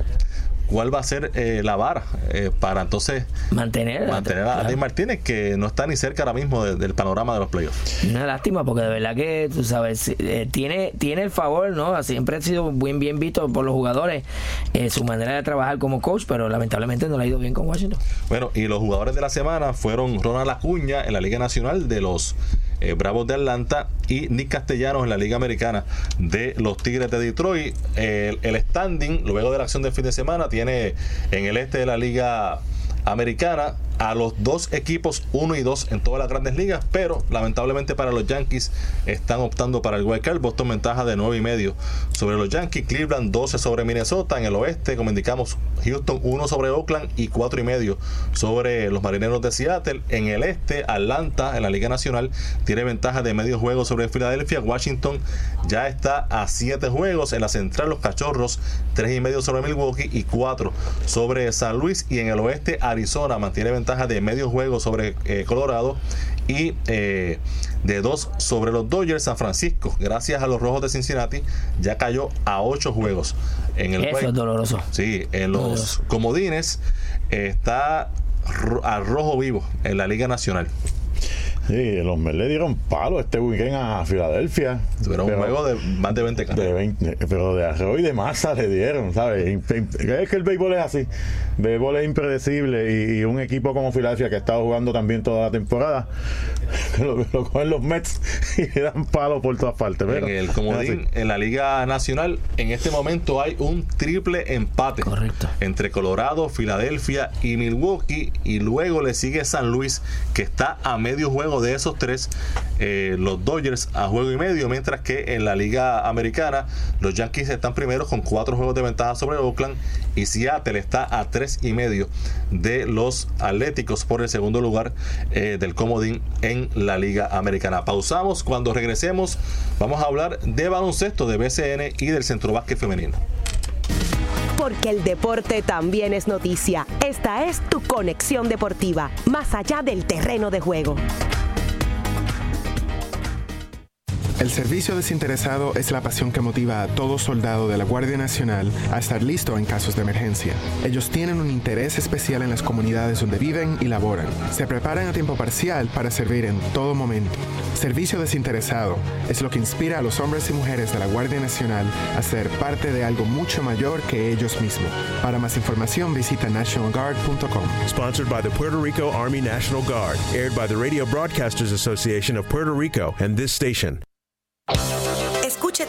¿cuál va a ser eh, la vara eh, para entonces Mantener, mantener a. Dave Martínez, que no está ni cerca ahora mismo de- del panorama de los playoffs? Una lástima porque de verdad que tú sabes eh, tiene tiene el favor no siempre ha sido bien bien visto por los jugadores su manera de trabajar como coach pero lamentablemente no le ha ido bien con Washington Bueno, y los jugadores de la semana fueron Ronald Acuña en la Liga Nacional de los eh, Bravos de Atlanta y Nick Castellanos en la Liga Americana de los Tigres de Detroit. El, el standing, luego de la acción del fin de semana, tiene en el este de la Liga Americana a los dos equipos 1 y 2 en todas las grandes ligas, pero lamentablemente para los Yankees están optando para el wild. Boston ventaja de 9 y medio sobre los Yankees, Cleveland 12 sobre Minnesota en el oeste, como indicamos, Houston 1 sobre Oakland y 4 y medio sobre los Marineros de Seattle. En el este, Atlanta en la Liga Nacional tiene ventaja de medio juego sobre Filadelfia. Washington ya está a 7 juegos. En la central, los Cachorros 3 y medio sobre Milwaukee y 4 sobre San Luis. Y en el oeste, Arizona mantiene ventaja de medio juego sobre eh, Colorado y eh, de 2 sobre los Dodgers. San Francisco, gracias a los Rojos de Cincinnati, ya cayó a 8 juegos en el eso juego. es doloroso Sí, en los Doloroso. comodines eh, está al rojo vivo en la Liga Nacional. Sí, los Mets le dieron palo este weekend a Filadelfia. Tuvieron un juego de más de 20 carreras. de 20, pero de arroz y de masa le dieron, ¿sabes? Es que el béisbol es así. El béisbol es impredecible y, y un equipo como Filadelfia que ha estado jugando también toda la temporada, lo, lo cogen los Mets y le dan palo por todas partes. Pero, en el comodín, en la Liga Nacional, en este momento hay un triple empate Correcto. entre Colorado, Filadelfia y Milwaukee. Y luego le sigue San Luis, que está a medio juego de esos tres. eh, los Dodgers a juego y medio, mientras que en la Liga Americana, los Yankees están primeros con cuatro juegos de ventaja sobre Oakland. Y Seattle está a tres y medio de los Atléticos por el segundo lugar eh, del comodín en la Liga Americana. Pausamos. Cuando regresemos, vamos a hablar de baloncesto, de BCN y del centro básquet femenino. Porque el deporte también es noticia. Esta es tu conexión deportiva, más allá del terreno de juego. El servicio desinteresado es la pasión que motiva a todo soldado de la Guardia Nacional a estar listo en casos de emergencia. Ellos tienen un interés especial en las comunidades donde viven y laboran. Se preparan a tiempo parcial para servir en todo momento. Servicio desinteresado es lo que inspira a los hombres y mujeres de la Guardia Nacional a ser parte de algo mucho mayor que ellos mismos. Para más información visita nationalguard.com. Sponsored by the Puerto Rico Army National Guard, aired by the Radio Broadcasters Association of Puerto Rico and this station.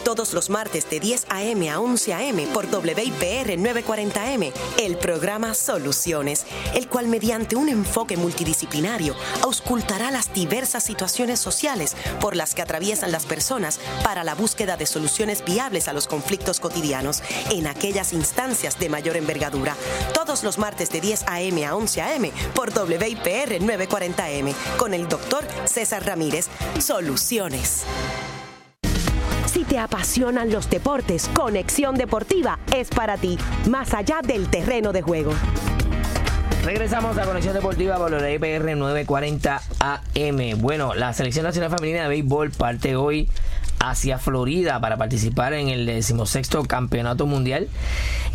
Todos los martes de 10 a.m. a 11 a.m. por WIPR 940M el programa Soluciones, el cual mediante un enfoque multidisciplinario auscultará las diversas situaciones sociales por las que atraviesan las personas para la búsqueda de soluciones viables a los conflictos cotidianos en aquellas instancias de mayor envergadura. Todos los martes de 10 a.m. a 11 a.m. por WIPR 940M con el doctor César Ramírez. Soluciones. Si te apasionan los deportes, Conexión Deportiva es para ti, más allá del terreno de juego. Regresamos a Conexión Deportiva por la IPR 940 AM. Bueno, la Selección Nacional Femenina de Béisbol parte hoy hacia Florida para participar en el decimosexto Campeonato Mundial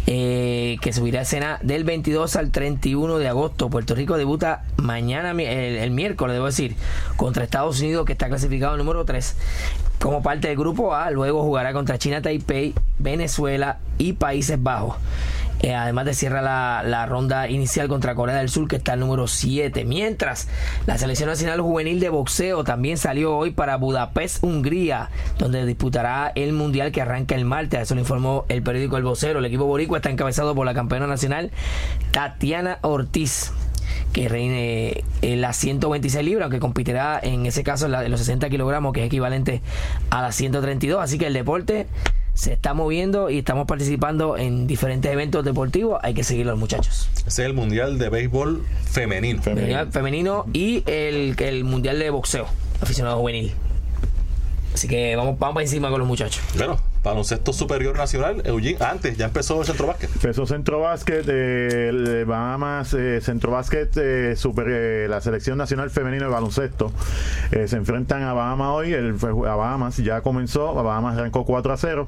eh, que subirá a escena del 22 al 31 de agosto. Puerto Rico debuta mañana, el, el miércoles, debo decir, contra Estados Unidos que está clasificado número 3 como parte del grupo A. Luego jugará contra China Taipei, Venezuela y Países Bajos. Eh, además de cierra la, ronda inicial contra Corea del Sur, que está el número 7. Mientras la selección nacional juvenil de boxeo también salió hoy para Budapest, Hungría, donde disputará el mundial que arranca el martes. Eso lo informó el periódico El Vocero. El equipo boricua está encabezado por la campeona nacional Tatiana Ortiz que reine en las 126 libras, aunque competirá en ese caso en, los 60 kilogramos, que es equivalente a las 132. Así que el deporte se está moviendo y estamos participando en diferentes eventos deportivos. Hay que seguirlo los muchachos. Ese es el Mundial de Béisbol Femenino. Femenino, femenino y el, el Mundial de Boxeo, aficionado juvenil. Así que vamos, vamos encima con los muchachos. Claro, baloncesto superior nacional, Eugene, antes ya empezó el centro básquet. Empezó centro básquet, eh, Bahamas, eh, centro básquet, eh, super, eh, la selección nacional femenina de baloncesto eh, se enfrentan a Bahamas hoy, el, a Bahamas ya comenzó, a Bahamas arrancó 4 a 0,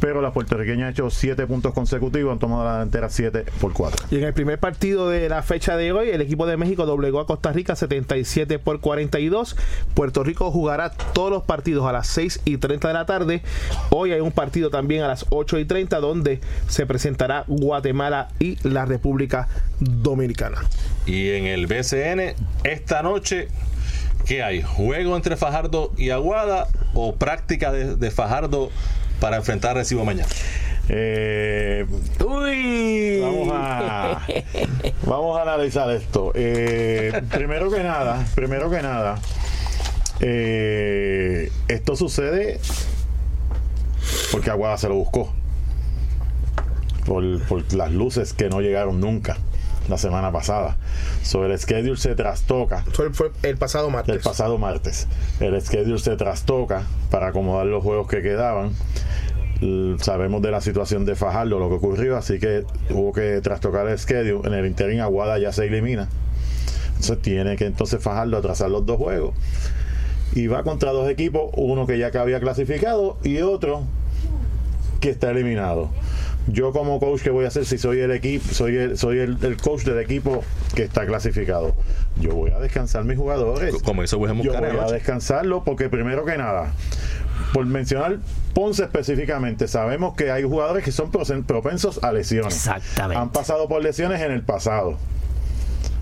pero la puertorriqueña ha hecho 7 puntos consecutivos, han tomado la delantera 7 por 4. Y en el primer partido de la fecha de hoy, el equipo de México doblegó a Costa Rica 77 por 42. Puerto Rico jugará todos los partidos a las 6 y 30 de la tarde. Hoy hay un partido también a las 8 y 30 donde se presentará Guatemala y la República Dominicana. Y en el BCN, esta noche, ¿qué hay? ¿Juego entre Fajardo y Aguada o práctica de, de Fajardo para enfrentar Recibo mañana? Eh, Uy. Vamos a, vamos a analizar esto. Eh, primero que nada, primero que nada, eh, esto sucede porque Aguada se lo buscó. Por, por, las luces que no llegaron nunca la semana pasada. Sobre el schedule se trastoca. Fue, fue, el pasado martes. El pasado martes. El schedule se trastoca para acomodar los juegos que quedaban. Sabemos de la situación de Fajardo, lo que ocurrió, así que hubo que trastocar el schedule. En el interín Aguada ya se elimina. Entonces tiene que entonces Fajardo atrasar los dos juegos. Y va contra dos equipos, uno que ya había clasificado y otro que está eliminado. Yo como coach que voy a hacer si soy el equipo, soy el, soy el, el, coach del equipo que está clasificado. Yo voy a descansar mis jugadores. Como eso Yo voy a descansarlo porque primero que nada, por mencionar Ponce específicamente, sabemos que hay jugadores que son propensos a lesiones. Exactamente. Han pasado por lesiones en el pasado.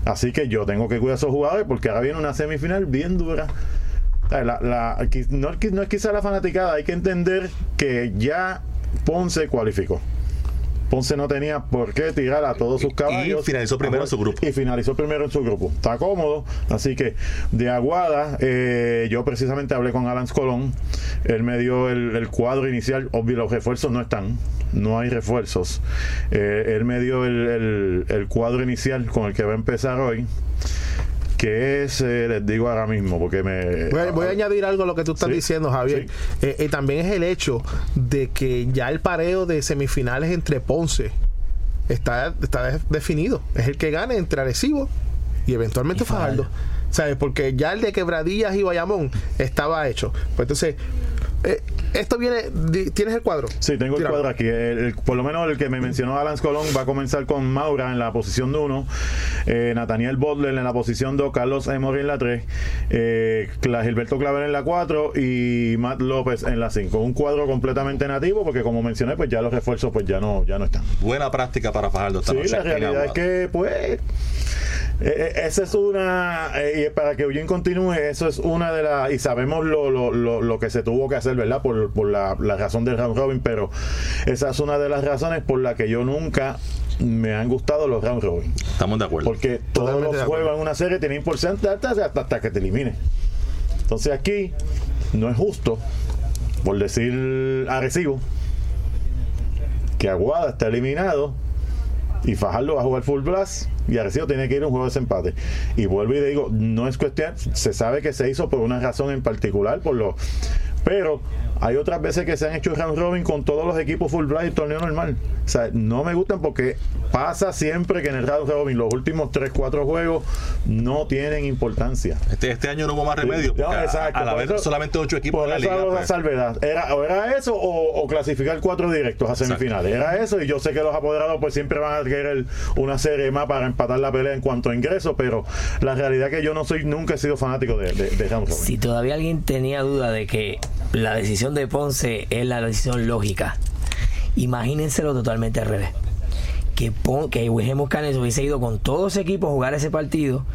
Así que yo tengo que cuidar a esos jugadores porque ahora viene una semifinal bien dura. La, la, no, no es quizá la fanaticada, hay que entender que ya Ponce cualificó. Ponce no tenía por qué tirar a todos sus caballos. Y finalizó primero en su grupo. Y finalizó primero en su grupo. Está cómodo. Así que de Aguada, eh, yo precisamente hablé con Alan Colón. Él me dio el, el, cuadro inicial. Obvio, los refuerzos no están. No hay refuerzos. Eh, él me dio el, el, el cuadro inicial con el que va a empezar hoy que es, eh, les digo ahora mismo, porque me... Voy, voy a, añadir algo a lo que tú estás ¿Sí? diciendo, Javier. Sí. Eh, eh, también es el hecho de que ya el pareo de semifinales entre Ponce está, está de- definido. Es el que gane entre Arecibo y eventualmente Y Fajardo. Fajardo. ¿Sabes? Porque ya el de Quebradillas y Bayamón estaba hecho. Pues entonces, eh, esto viene... di- ¿Tienes el cuadro? Sí, tengo el cuadro aquí. El- el- por lo menos el que me mencionó Alan Colón va a comenzar con Maura en la posición 1, eh, Nathaniel Butler en la posición 2, Carlos Emory en la 3, eh, Gilberto Claver en la 4 y Matt López en la 5. Un cuadro completamente nativo porque como mencioné, pues ya los refuerzos pues ya no, ya no están. Buena práctica para Fajardo esta Sí, noche la realidad es que, pues, eh, eh, esa es una, eh, y para que Eugene continúe, eso es una de las, y sabemos lo, lo, lo, lo que se tuvo que hacer, ¿verdad? Por, por la, la razón del round robin, pero esa es una de las razones por la que yo nunca me han gustado los round robin. Estamos de acuerdo. Porque todos Totalmente los juegos en una serie tienen hasta, hasta, hasta que te elimine. Entonces aquí no es justo, por decir agresivo, que Aguada está eliminado y Fajardo va a jugar full blast y Arecibo tiene que ir a un juego de desempate. Y vuelvo y digo, no es cuestión, se sabe que se hizo por una razón en particular, por lo pero hay otras veces que se han hecho round robin con todos los equipos full blast y torneo normal. O sea, no me gustan porque pasa siempre que en el round robin los últimos 3, 4 juegos no tienen importancia. Este, este año no hubo más remedio. No, a- exacto, por haber eso- solamente ocho equipos Por en la eso liga. la pues, salvedad. Era, o era eso o, o clasificar cuatro directos a semifinales. Era eso y yo sé que los apoderados pues siempre van a querer una serie más para empatar la pelea en cuanto a ingresos, pero la realidad es que yo no soy, nunca he sido fanático de, de, de round robin. Si todavía alguien tenía duda de que la decisión de Ponce es la decisión lógica, imagínenselo totalmente al revés. que, pon- que Wilhelm Buscanes hubiese ido con todo ese equipo a jugar ese partido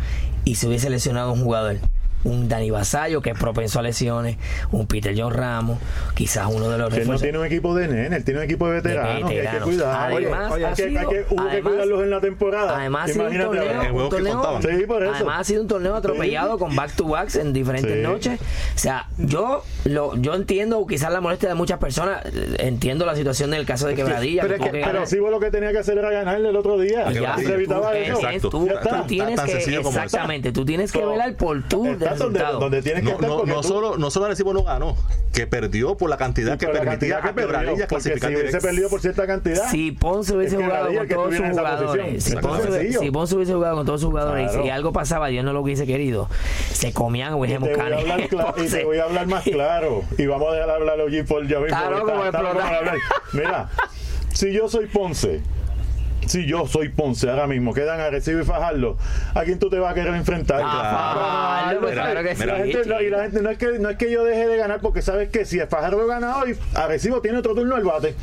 y se hubiese lesionado un jugador. Un Dani Basayo que es propenso a lesiones, un Peter John Ramos, quizás uno de los Que no tiene un equipo de nene, él tiene un equipo de veteranos, que hay que veteranos. cuidar. Además, Oye, ha hay que, sido- hay que- hubo que además- cuidarlos en la temporada. Además, ha sido un torneo, un que torneo-. Sí, por eso. además ha sido un torneo atropellado con back to backs en diferentes Sí. noches. O sea, yo lo, yo entiendo quizás la molestia de muchas personas, entiendo la situación del caso de Quebradilla. pero que que- que Pero sí, vos lo que tenía que hacer era ganarle el otro día. Ya, Y sí, se evitaba tú, eso. tú- tú tienes Tan que exactamente, tú tienes que velar por tu Estás donde, donde tienes que No, estar no, no tú- solo, no solo Arecibo no ganó, que perdió por la cantidad Sí, que permitía cantidad a clasificar si hubiese perdido por cierta cantidad. Si Ponce hubiese jugado con todos sus jugadores, si. Ponce, si Ponce hubiese jugado con todos sus jugadores Claro. y algo pasaba, Dios no lo hubiese querido, se comían a Y Wilhelm te, voy a Buscanes. hablar cla- y te voy a hablar más claro. Y vamos a dejar hablar a Oji por ya mismo. Para hablar. Mira, si yo soy Ponce, si yo soy Ponce ahora mismo, quedan a Recibo y Fajardo, ¿a quién tú te vas a querer enfrentar? Ah, Fajardo, pues Mira, claro que Y sí. la gente, no, y la gente no es que no es que yo deje de ganar porque sabes que si el Fajardo gana hoy, Arecibo tiene otro turno al bate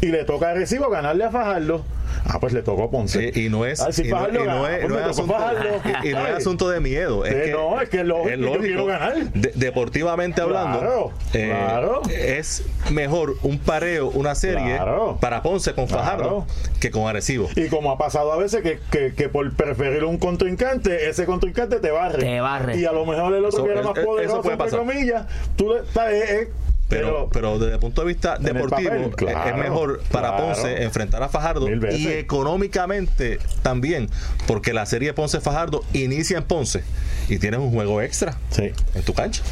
y le toca a Arecibo ganarle a Fajardo. Ah, pues le tocó a Ponce. Sí, y no es, asunto, Fajardo. y- y no es ¿sabes? asunto de miedo. Es Sí, que, no, es que es lógico, yo quiero ganar. De- deportivamente hablando, Claro, eh, claro. es mejor un pareo, una serie Claro. para Ponce con Fajardo Claro. que con Arecibo. Y como ha pasado a veces que, que, que por preferir un contrincante, ese contrincante te barre. Te barre. Y a lo mejor el otro Eso- que era más es- eso poderoso, puede entre pasar. comillas, tú le estás... eh, eh, Pero, pero desde el punto de vista deportivo, papel, es- claro, es mejor para claro. Ponce enfrentar a Fajardo y económicamente también, porque la serie Ponce-Fajardo inicia en Ponce y tienes un juego extra Sí. en tu cancha.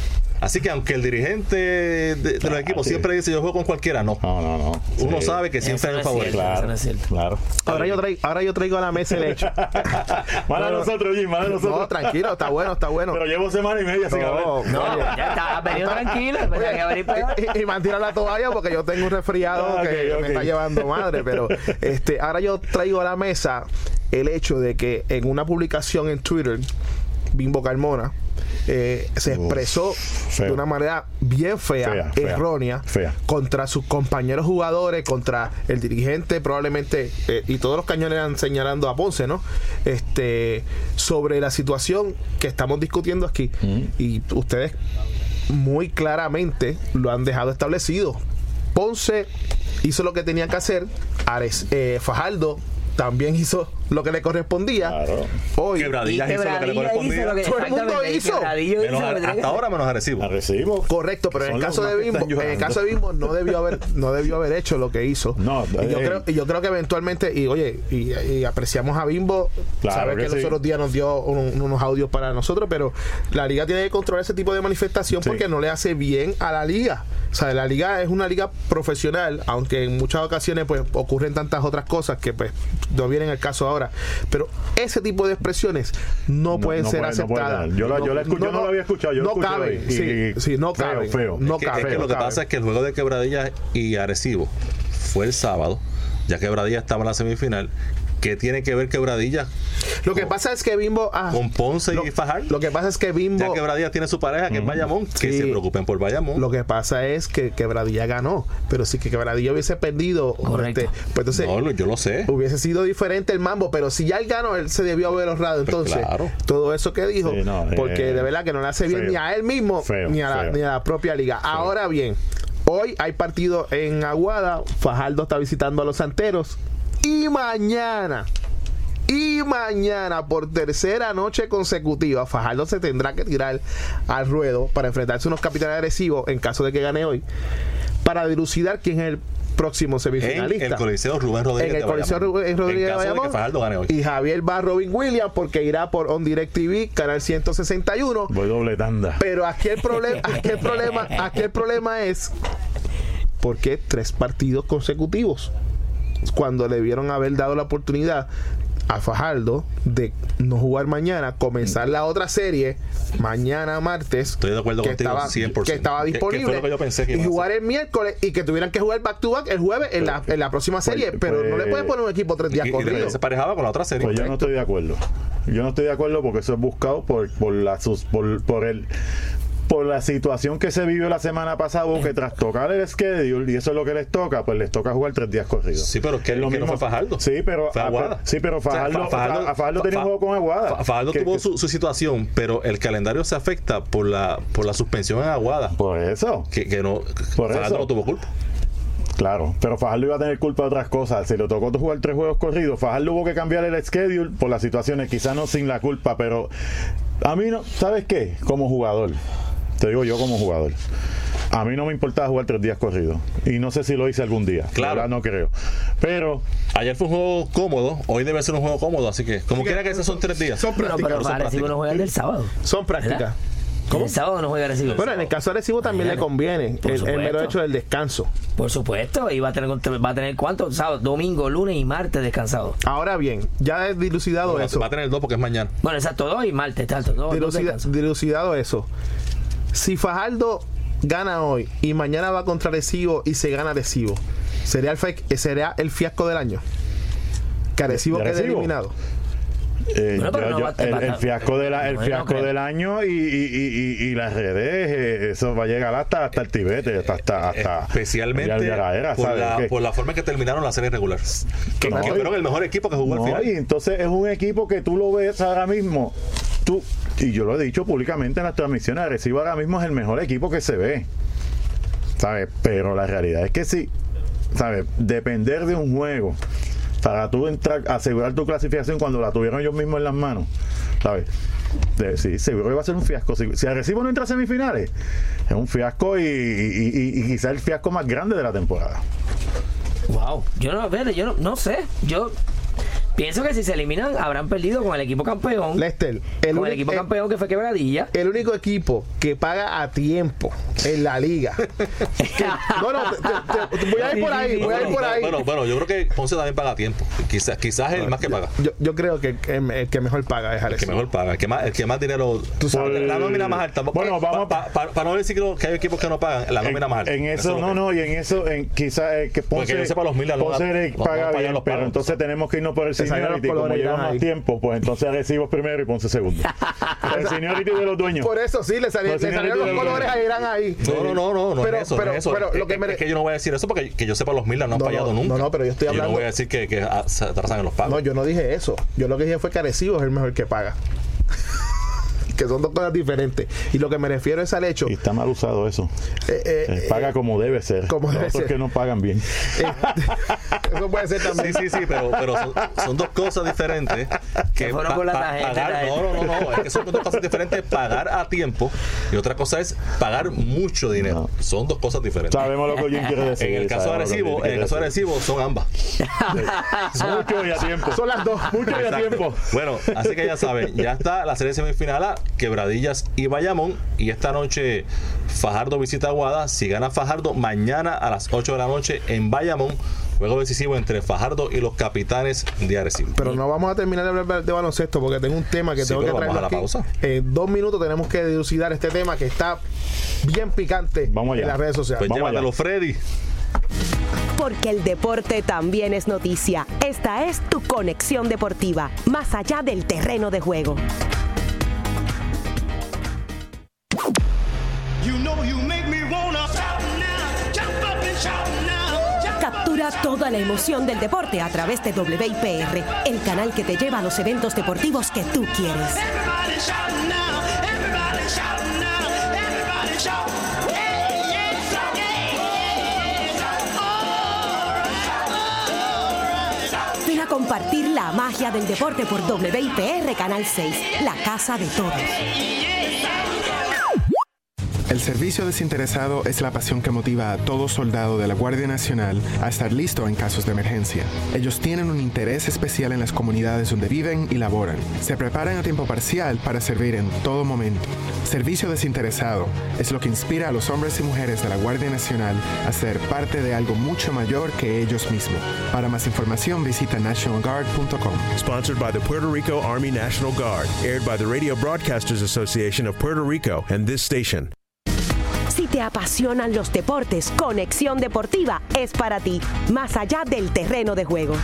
Así que aunque el dirigente de, de los Ah, equipos siempre dice yo juego con cualquiera, no. No, no, no. Uno Sí. sabe que siempre es favorito. cierto. Eso Claro, no es cierto. claro. Ahora yo, traigo, ahora yo traigo a la mesa el hecho. Mala No, no. nosotros, Jim, mala nosotros. No, tranquilo, está bueno, está bueno. Pero llevo semana y media sin No. No, ya está, has venido tranquilo, a y, y me han tirado la toalla porque yo tengo un resfriado Ah, que me está llevando madre. Pero este, ahora yo traigo a la mesa el hecho de que en una publicación en Twitter, Bimbo Carmona eh, se expresó de una manera bien fea, errónea, fea. contra sus compañeros jugadores, contra el dirigente, probablemente, eh, y todos los cañones eran señalando a Ponce, ¿no? Este, sobre la situación que estamos discutiendo aquí. Y ustedes muy claramente lo han dejado establecido. Ponce hizo lo que tenía que hacer, Ares, eh, Fajardo también hizo lo que le correspondía. Claro. Hoy, Quebradilla Y hizo lo que le correspondía. hizo lo que- Todo el mundo hizo. Menos hizo hasta ahora menos Arecibo. A recibo. Correcto, pero en el caso de Bimbo, en el caso de Bimbo no debió haber, no debió haber hecho lo que hizo. No, y yo eh, creo, y yo creo que eventualmente, y oye, y, y apreciamos a Bimbo, Claro sabes que que, sí. los otros días nos dio un- unos audios para nosotros, pero la liga tiene que controlar ese tipo de manifestación Sí. porque no le hace bien a la liga. O sea, la liga es una liga profesional, aunque en muchas ocasiones pues ocurren tantas otras cosas que pues no vienen al caso ahora. Pero ese tipo de expresiones no, pueden no ser puede- no puede aceptadas. dar. Yo la- yo la escuché, yo no la había escuchado, yo no escuché caben, hoy. Y- sí, sí, no feo, caben. feo. No Es que, caben. es que lo que pasa es que el juego de Quebradilla y Arecibo fue el sábado, ya Quebradilla estaba en la semifinal. ¿Qué tiene que ver Quebradilla Lo que pasa es que Bimbo. ah, con Ponce lo, y Fajardo? lo que pasa es que Bimbo. Ya Quebradilla tiene su pareja, que es Bayamón, que Sí. se preocupen por Bayamón. Lo que pasa es que Quebradilla ganó. Pero si que Quebradilla hubiese perdido. Correcto. este, pues entonces. no, yo lo sé. Hubiese sido diferente el mambo, pero si ya él ganó, él se debió haber ahorrado. Pues Entonces, claro. todo eso que dijo, Sí, no, porque eh, de verdad que no le hace bien feo. ni a él mismo, Feo, ni, a la, feo. ni a la propia liga. Ahora bien, hoy hay partido en Aguada. Fajardo está visitando a los santeros. Y mañana. Y mañana, por tercera noche consecutiva, Fajardo se tendrá que tirar al ruedo para enfrentarse a unos capitanes agresivos en caso de que gane hoy, para dilucidar quién es el próximo En semifinalista. el Coliseo Rubén Rodríguez. En el Coliseo. Rubén Rodríguez En de caso de Bayamón. que Fajardo gane hoy. Y Javier va a Robin Williams porque irá por On Direct TV, canal 161. Voy doble tanda. Pero aquí el problema, aquí el problema, aquí el problema es ¿por qué tres partidos consecutivos? Cuando le vieron haber dado la oportunidad a Fajardo de no jugar mañana, comenzar la otra serie mañana martes, Estoy de acuerdo que contigo, estaba, 100%. que estaba que disponible, lo que yo pensé que iba y jugar el miércoles y que tuvieran que jugar back to back el jueves en la, en la próxima serie, pues, pero no le pues, puedes poner un equipo tres días Y- y corridos. se parejaba con la otra serie. Pues yo no estoy de acuerdo. Yo no estoy de acuerdo porque eso es buscado por, por, la, sus- por, por el por la situación que se vivió la semana pasada, hubo que tras tocar el schedule, y eso es lo que les toca, pues les toca jugar tres días corridos. Sí, pero que, Es lo que no fue Fajardo. Sí, pero, Fue ah, Aguada. sí, pero O sea, Fajardo, Fa- Fajardo- a Fajardo tenía un juego con Aguada. Fa- Fajardo Que- tuvo que- su, su situación, pero el calendario se afecta por la por la suspensión en Aguada. Por eso. Que, que no, Por Fajardo eso. no tuvo culpa. Claro, pero Fajardo iba a tener culpa de otras cosas. Si le tocó jugar tres juegos corridos, Fajardo hubo que cambiar el schedule por las situaciones, quizás no sin la culpa, pero a mí no, ¿sabes qué? Como jugador, te digo yo como jugador, a mí no me importaba jugar tres días corridos. Y no sé si lo hice algún día. Claro. La verdad, no creo. Pero Ayer fue un juego cómodo, hoy debe ser un juego cómodo, así que como quiera que esos son tres días. Son prácticas. pero son para Arecibo prácticas. no juega el del sábado. Son prácticas. ¿verdad? El sábado no juega Arecibo. Bueno, en el caso de Arecibo también le conviene Por el, el mero hecho del descanso. Por supuesto, y va a tener va a tener cuánto sábado, domingo, lunes y martes descansado. Ahora bien, ya he dilucidado Bueno, eso. Va a tener dos porque es mañana. Bueno, exacto, dos y martes, tanto, dos, Dilucida- dilucidado eso. Si Fajardo gana hoy y mañana va contra Arecibo y se gana Arecibo, ¿sería el, sería el fiasco del año? Que Arecibo ¿De quede eliminado. Eh, Bueno, pero yo- no yo- va a- el, fiasco, de la- el no, no fiasco creo. del año y, y- y- y- y las redes, eh, eso va a llegar hasta, hasta el Tibete, hasta, hasta, hasta Especialmente la era, por, la, Que- por la forma en que terminaron la serie regular. Que, No, que y- fueron el mejor equipo que jugó al No, final. y entonces es un equipo que tú lo ves ahora mismo. Tú, y yo lo he dicho públicamente en las transmisiones, Arecibo ahora mismo es el mejor equipo que se ve. ¿Sabes? Pero la realidad es que sí, ¿sabes? Depender de un juego para tú entrar, asegurar tu clasificación cuando la tuvieron ellos mismos en las manos, ¿sabes? De- sí, seguro que va a ser un fiasco. Si, si Arecibo no entra a semifinales, es un fiasco y, y, quizá el fiasco más grande de la temporada. Wow, yo no, fíjate, yo no, no sé, yo pienso que si se eliminan habrán perdido con el equipo campeón, Lester, el, con el equipo el- campeón que fue Quebradilla. el único equipo que paga a tiempo en la liga. que- no, no, te- te- te- voy a ir por ahí, voy a ir por ahí. Bueno, bueno, yo creo que Ponce también paga a tiempo. Quizás, quizás es el más que paga. Yo, yo creo que el, el que mejor paga es El que mejor paga, el que más, el que más dinero. sabes. la nómina más alta. Bueno, vamos para no decir que hay equipos que no pagan, la nómina en, más alta. en eso, no, no, y en eso, en quizás eh, que Ponce, Porque yo sepa, los no Ponce paga bien, los pero entonces tenemos que irnos por el salieron seniority, los como colores, lleva irán más tiempo, pues entonces Arecibo primero y Ponce segundo. el seniority de los dueños. Por eso sí, le, sali- le salieron los colores a Irán ahí. No, no, no, no, no Pero- es eso. pero- no es, eso. pero lo que me- es que yo no voy a decir eso porque que yo sepa, los Milas no han No, fallado no, nunca. no, no, pero yo estoy hablando- no voy a decir que, que ah, se atrasan en los pagos. No, yo no dije eso. Yo lo que dije fue que Arecibo es el mejor que paga. Que son dos cosas diferentes. Y lo que me refiero es al hecho. Y está mal usado eso. eh, eh, Eh, paga como debe ser. como Los debe ser. que no pagan bien. eso puede ser Sí, también. sí, sí, pero, pero son, son dos cosas diferentes. Que fueron por la tangente, pagar, la no, no, no, no, es que son dos cosas diferentes. Pagar a tiempo y otra cosa es pagar mucho dinero. Son dos cosas diferentes. Sabemos lo que Jim quiere decir. En el caso Jim en el caso Arecibo son ambas. Mucho y a tiempo. Son las dos. Mucho y a tiempo. Bueno, así que ya saben, ya está la serie semifinal a Quebradillas y Bayamón. Y esta noche Fajardo visita Aguada. Si gana Fajardo, mañana a las 8 de la noche en Bayamón. Juego decisivo entre Fajardo y los capitanes de Arecibo. Pero no vamos a terminar de hablar de baloncesto porque tengo un tema que Sí, tengo que pero vamos a la aquí. pausa. En dos minutos tenemos que dilucidar este tema que está bien picante Vamos allá. en las redes sociales. Pues Vamos llévatelo, allá. Freddy. Porque el deporte también es noticia. Esta es tu conexión deportiva, más allá del terreno de juego. Toda la emoción del deporte a través de WIPR, el canal que te lleva a los eventos deportivos que tú quieres. Ven a compartir la magia del deporte por WIPR Canal 6, la casa de todos. El servicio desinteresado es la pasión que motiva a todo soldado de la Guardia Nacional a estar listo en casos de emergencia. Ellos tienen un interés especial en las comunidades donde viven y laboran. Se preparan a tiempo parcial para servir en todo momento. Servicio desinteresado es lo que inspira a los hombres y mujeres de la Guardia Nacional a ser parte de algo mucho mayor que ellos mismos. Para más información visita nationalguard.com. Sponsored by the Puerto Rico Army National Guard, aired by the Radio Broadcasters Association of Puerto Rico and this station. Te apasionan los deportes, Conexión Deportiva es para ti, más allá del terreno de juego.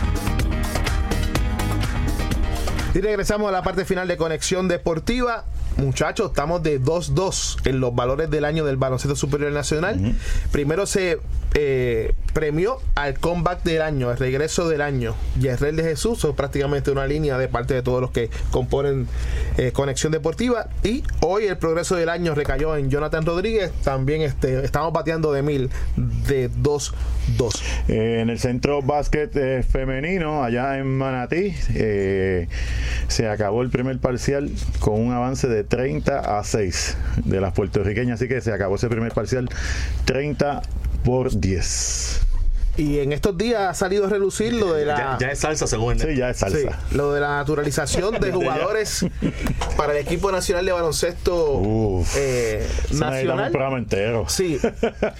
Y regresamos a la parte final de Conexión Deportiva. Muchachos, estamos de 2-2 en los valores del año del baloncesto superior nacional. Primero se eh, premió al comeback del año, el regreso del año. Yerrel de Jesús, es prácticamente una línea de parte de todos los que componen eh, Conexión Deportiva. Y hoy el progreso del año recayó en Jonathan Rodríguez. También este, estamos bateando de mil de 2-2. Eh, en el centro básquet femenino, allá en Manatí, se acabó el primer parcial con un avance de 30 a 6 de las puertorriqueñas. Así que se acabó ese primer parcial 30 por 10. Y en estos días ha salido a relucir lo de la. Ya, ya es salsa según Sí, ya es salsa. Sí, lo de la naturalización de jugadores para el equipo nacional de baloncesto Uf. eh, necesitamos un nacional. programa entero. Sí,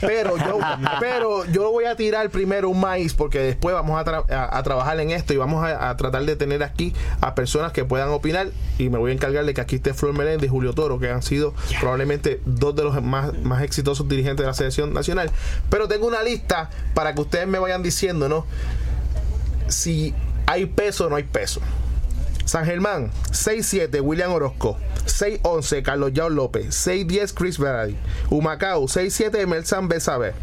pero yo, pero yo voy a tirar primero un maíz porque después vamos a, tra- a- a trabajar en esto y vamos a, a tratar de tener aquí a personas que puedan opinar y me voy a encargar de que aquí esté Flor Meléndez y Julio Toro, que han sido probablemente dos de los más, más exitosos dirigentes de la selección nacional. Pero tengo una lista para que ustedes me vayan diciendo, ¿no? Si hay peso o no hay peso. San Germán, 6-7 William Orozco, 6-11 Carlos Yao López, 6-10 Chris Veradi, Humacao, 6-7 Melsan Besabe,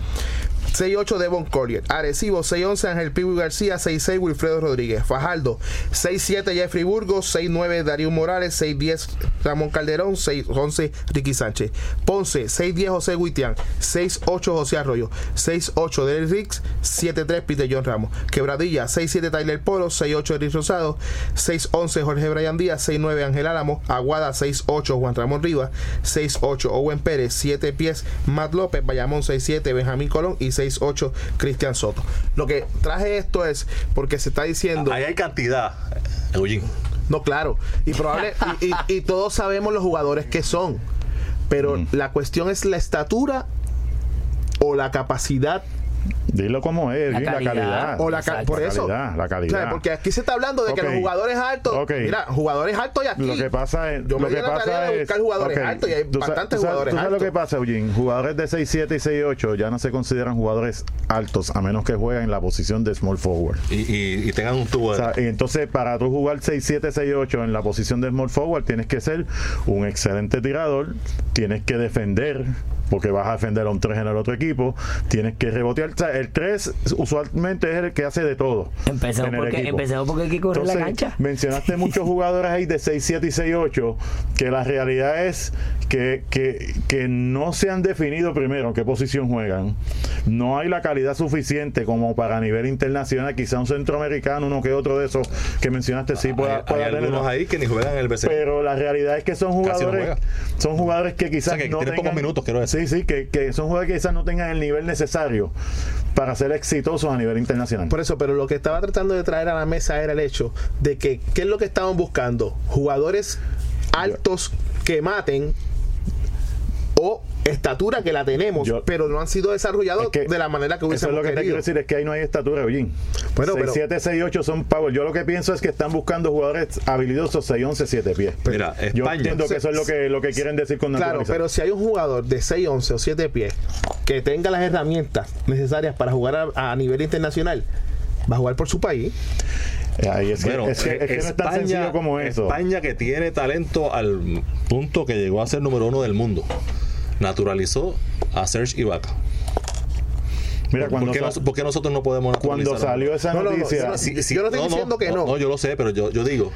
6-8 Devon Collier, Arecibo, 6-11 Ángel Pibu García, 6-6 Wilfredo Rodríguez, Fajardo, 6-7 Jeffrey Burgos, 6-9 Darío Morales, 6-10 Ramón Calderón, 6-11 Ricky Sánchez, Ponce, 6-10 José Guitián, 6-8 José Arroyo, 6-8 Derek Riggs, 7-3 Peter John Ramos, Quebradilla, 6-7 Tyler Polo, 6-8 Eric Rosado, 6-11 Jorge Brian Díaz, 6-9 Ángel Álamo, Aguada 6-8 Juan Ramón Rivas, 6-8 Owen Pérez, 7 pies Matt López, Bayamón 6-7 Benjamín Colón y 6-8 Cristian Soto. Lo que traje esto es porque se está diciendo... Ahí hay cantidad, Eugene. No, claro. Y, probable, y, y- y todos sabemos los jugadores que son. Pero la cuestión es la estatura o la capacidad Dilo como es, La bien, la calidad. calidad. o la ca- por La eso. calidad, la calidad. O sea, porque aquí se está hablando de que Ok. los jugadores altos, Ok. mira, jugadores altos y aquí. Lo que pasa es. Yo me lo que la pasa tarea de es- buscar jugadores ok, altos y hay bastantes tú sabes- jugadores ¿tú sabes altos. lo que pasa, Eugene? Jugadores de 6'7 y 6'8 ya no se consideran jugadores altos, a menos que jueguen en la posición de small forward. Y, y- y tengan un tubo O de. sea, y entonces, para tú jugar 6'7, 6'8 en la posición de small forward, tienes que ser un excelente tirador, tienes que defender, porque vas a defender a un 3 en el otro equipo, tienes que rebotear. O sea, el 3 usualmente es el que hace de todo. El porque, porque hay que correr la Entonces, cancha. Mencionaste muchos jugadores ahí de 6, 7 y 6, 8, que la realidad es que, que, que no se han definido primero en qué posición juegan. No hay la calidad suficiente como para a nivel internacional, quizá un centroamericano, uno que otro de esos que mencionaste, sí pueda, hay, pueda hay tener algunos ahí que ni juegan en el BCN. pero la realidad es que son no jugadores juega. son jugadores que quizás O sea, que no tienen tengan pocos minutos, quiero decir. Sí sí que, que son jugadores que quizás no tengan el nivel necesario para ser exitosos a nivel internacional Por eso, pero lo que estaba tratando de traer a la mesa era el hecho de que, ¿qué es lo que estaban buscando? Jugadores altos que maten o estatura que la tenemos, Yo- pero no han sido desarrollados Es que de la manera que eso es hubiésemos lo que te querido. quiero decir es que ahí no hay estatura Eugene Bueno, 6, pero- 7, 6, 8 son power yo lo que pienso es que están buscando jugadores habilidosos 6, 11, 7 pies Mira, yo España. entiendo que eso es lo que, lo que quieren decir con Claro, pero si hay un jugador de 6, 11 o 7 pies que tenga las herramientas necesarias para jugar a, a nivel internacional, va a jugar por su país. Eh, ahí es, que- Bueno, es que, es que no es tan España- sencillo como eso España que tiene talento al punto que llegó a ser número uno del mundo. Naturalizó a Serge Ibaka. mira ¿Por, cuando qué sa- nos- por qué nosotros no podemos cuando salió esa No, no, no, noticia no, sí, Yo no estoy diciendo que no. No, yo lo sé, pero yo, yo digo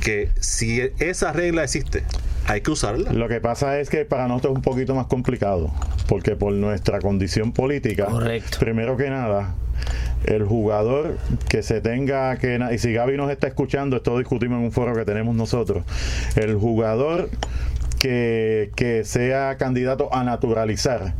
que si esa regla existe, hay que usarla. Lo que pasa es que para nosotros es un poquito más complicado, porque por nuestra condición política, Correcto. primero que nada, el jugador que se tenga que, y si Gaby nos está escuchando, esto discutimos en un foro que tenemos nosotros, el jugador que, que sea candidato a naturalizar,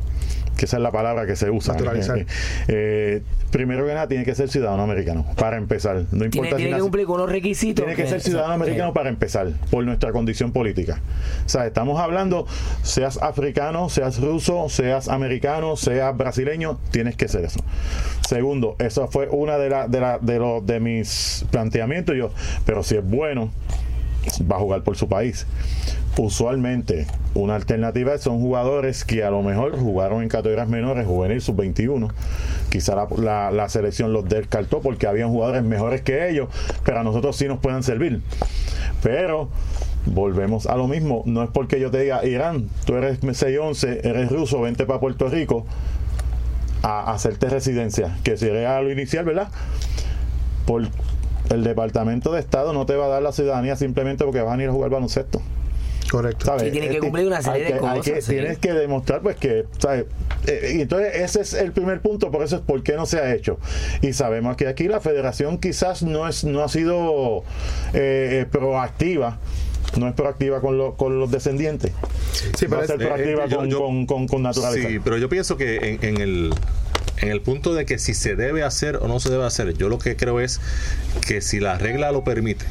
que esa es la palabra que se usa. Naturalizar. Eh, eh, primero que nada, tiene que ser ciudadano americano, para empezar. No importa Tiene, si tiene que cumplir con unos requisitos. tiene que ser ciudadano americano para empezar, por nuestra condición política. O sea, estamos hablando, seas africano, seas ruso, seas americano, seas brasileño, tienes que ser eso. Segundo, eso fue una de, la- de, la- de, los de mis planteamientos. Yo, pero si es bueno, va a jugar por su país. Usualmente, una alternativa son jugadores que a lo mejor jugaron en categorías menores, juvenil, sub-21. Quizá la, selección los descartó porque habían jugadores mejores que ellos, pero a nosotros sí nos pueden servir. Pero volvemos a lo mismo. No es porque yo te diga, Irán, tú eres 611, eres ruso, vente para Puerto Rico a hacerte residencia. Que sería lo inicial, ¿verdad? Por el Departamento de Estado no te va a dar la ciudadanía simplemente porque vas a ir a jugar baloncesto. Correcto. tiene que cumplir una serie de cosas, que- sí. Tienes que demostrar, pues, que, ¿sabes? Eh, y entonces, ese es el primer punto, por eso es por qué no se ha hecho. Y sabemos que aquí la federación quizás no, es, no ha sido eh, eh, proactiva. No es proactiva con, lo- con los descendientes. Sí, pero es- proactiva eh, yo- con, yo- con, con, con naturalizar. Sí, pero yo pienso que en, en el en el punto de que si se debe hacer o no se debe hacer, yo lo que creo es que si la regla lo permite,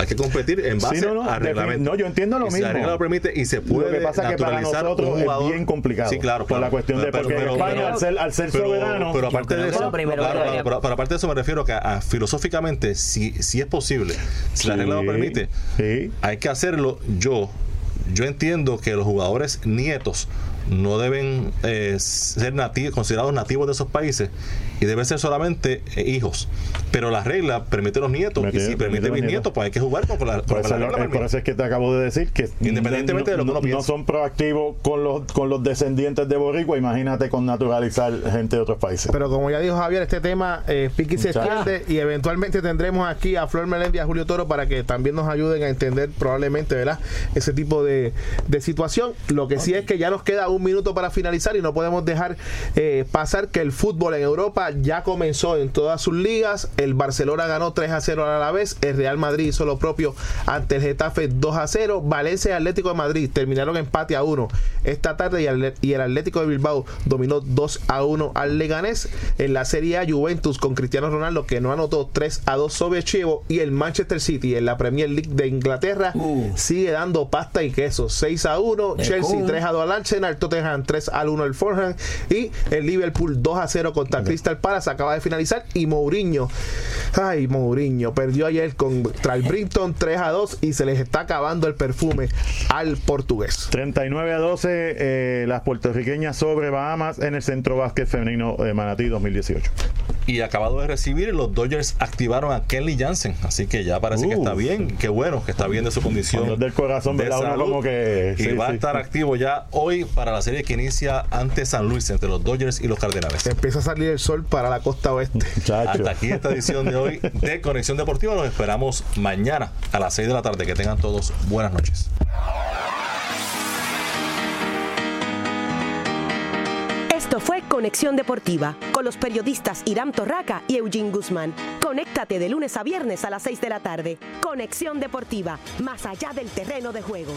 hay que competir en base Sí, no, no, defini- reglamento. no, yo entiendo lo Y Si la mismo. regla lo permite y se Lo puede que pasa es que para naturalizar nosotros un es jugador, bien complicado. Sí, claro, Por claro. la cuestión de- porque en España, al ser- al ser soberano, pero aparte de eso, lo primero claro, claro, pero, pero aparte de eso me refiero que a, filosóficamente, si, si es posible, si la Sí, regla lo permite, sí. hay que hacerlo. Yo, yo entiendo que los jugadores nietos no deben eh, ser nativos, considerados nativos de esos países y deben ser solamente eh, hijos. Pero la regla permite a los nietos Permite- y si permite mis nietos. nietos, pues hay que jugar con la, con regla por eso es que te acabo de decir que Independientemente de lo que uno no, piense. son proactivos con los, con los descendientes de Boricua, imagínate con naturalizar gente de otros países. Pero como ya dijo Javier, este tema eh, pique y se extiende y eventualmente tendremos aquí a Flor Melendi y a Julio Toro para que también nos ayuden a entender probablemente, ¿verdad? Ese tipo de, de situación. Lo que sí es que ya nos queda un minuto para finalizar y no podemos dejar eh, pasar que el fútbol en Europa ya comenzó en todas sus ligas. El Barcelona ganó 3 a 0 a la vez. El Real Madrid hizo lo propio ante el Getafe 2 a 0. Valencia y Atlético de Madrid terminaron empate a 1 esta tarde y el, Atlético de Bilbao dominó 2 a 1 al Leganés. En la Serie A, Juventus con Cristiano Ronaldo que no anotó 3 a 2 sobre Chievo y el Manchester City en la Premier League de Inglaterra Uh. sigue dando pasta y queso 6 a 1. De Chelsea con. 3 a 2 al Arsenal, Tottenham 3 al 1 al Fulham y el Liverpool 2 a 0 contra Crystal Palace acaba de finalizar y Mourinho, ay Mourinho, perdió ayer contra el Brinton 3 a 2 y se les está acabando el perfume al portugués. 39 a 12 eh, las puertorriqueñas sobre Bahamas en el Centro Básquet Femenino de Manatí 2018. Y acabado de recibir, los Dodgers activaron a Kenley Jansen. Así que ya parece que Uh. está bien. Qué bueno que está bien de su condición. Del corazón, de salud. como que- Y sí, va a sí. estar activo ya hoy para la serie que inicia ante San Luis, entre los Dodgers y los Cardenales. Empieza a salir el sol para la costa oeste. Muchacho. Hasta aquí esta edición de hoy de Conexión Deportiva. Los esperamos mañana a las 6 de la tarde. Que tengan todos buenas noches. Esto fue Conexión Deportiva con los periodistas Irán Torraca y Eugene Guzmán. Conéctate de lunes a viernes a las 6 de la tarde. Conexión Deportiva, más allá del terreno de juego.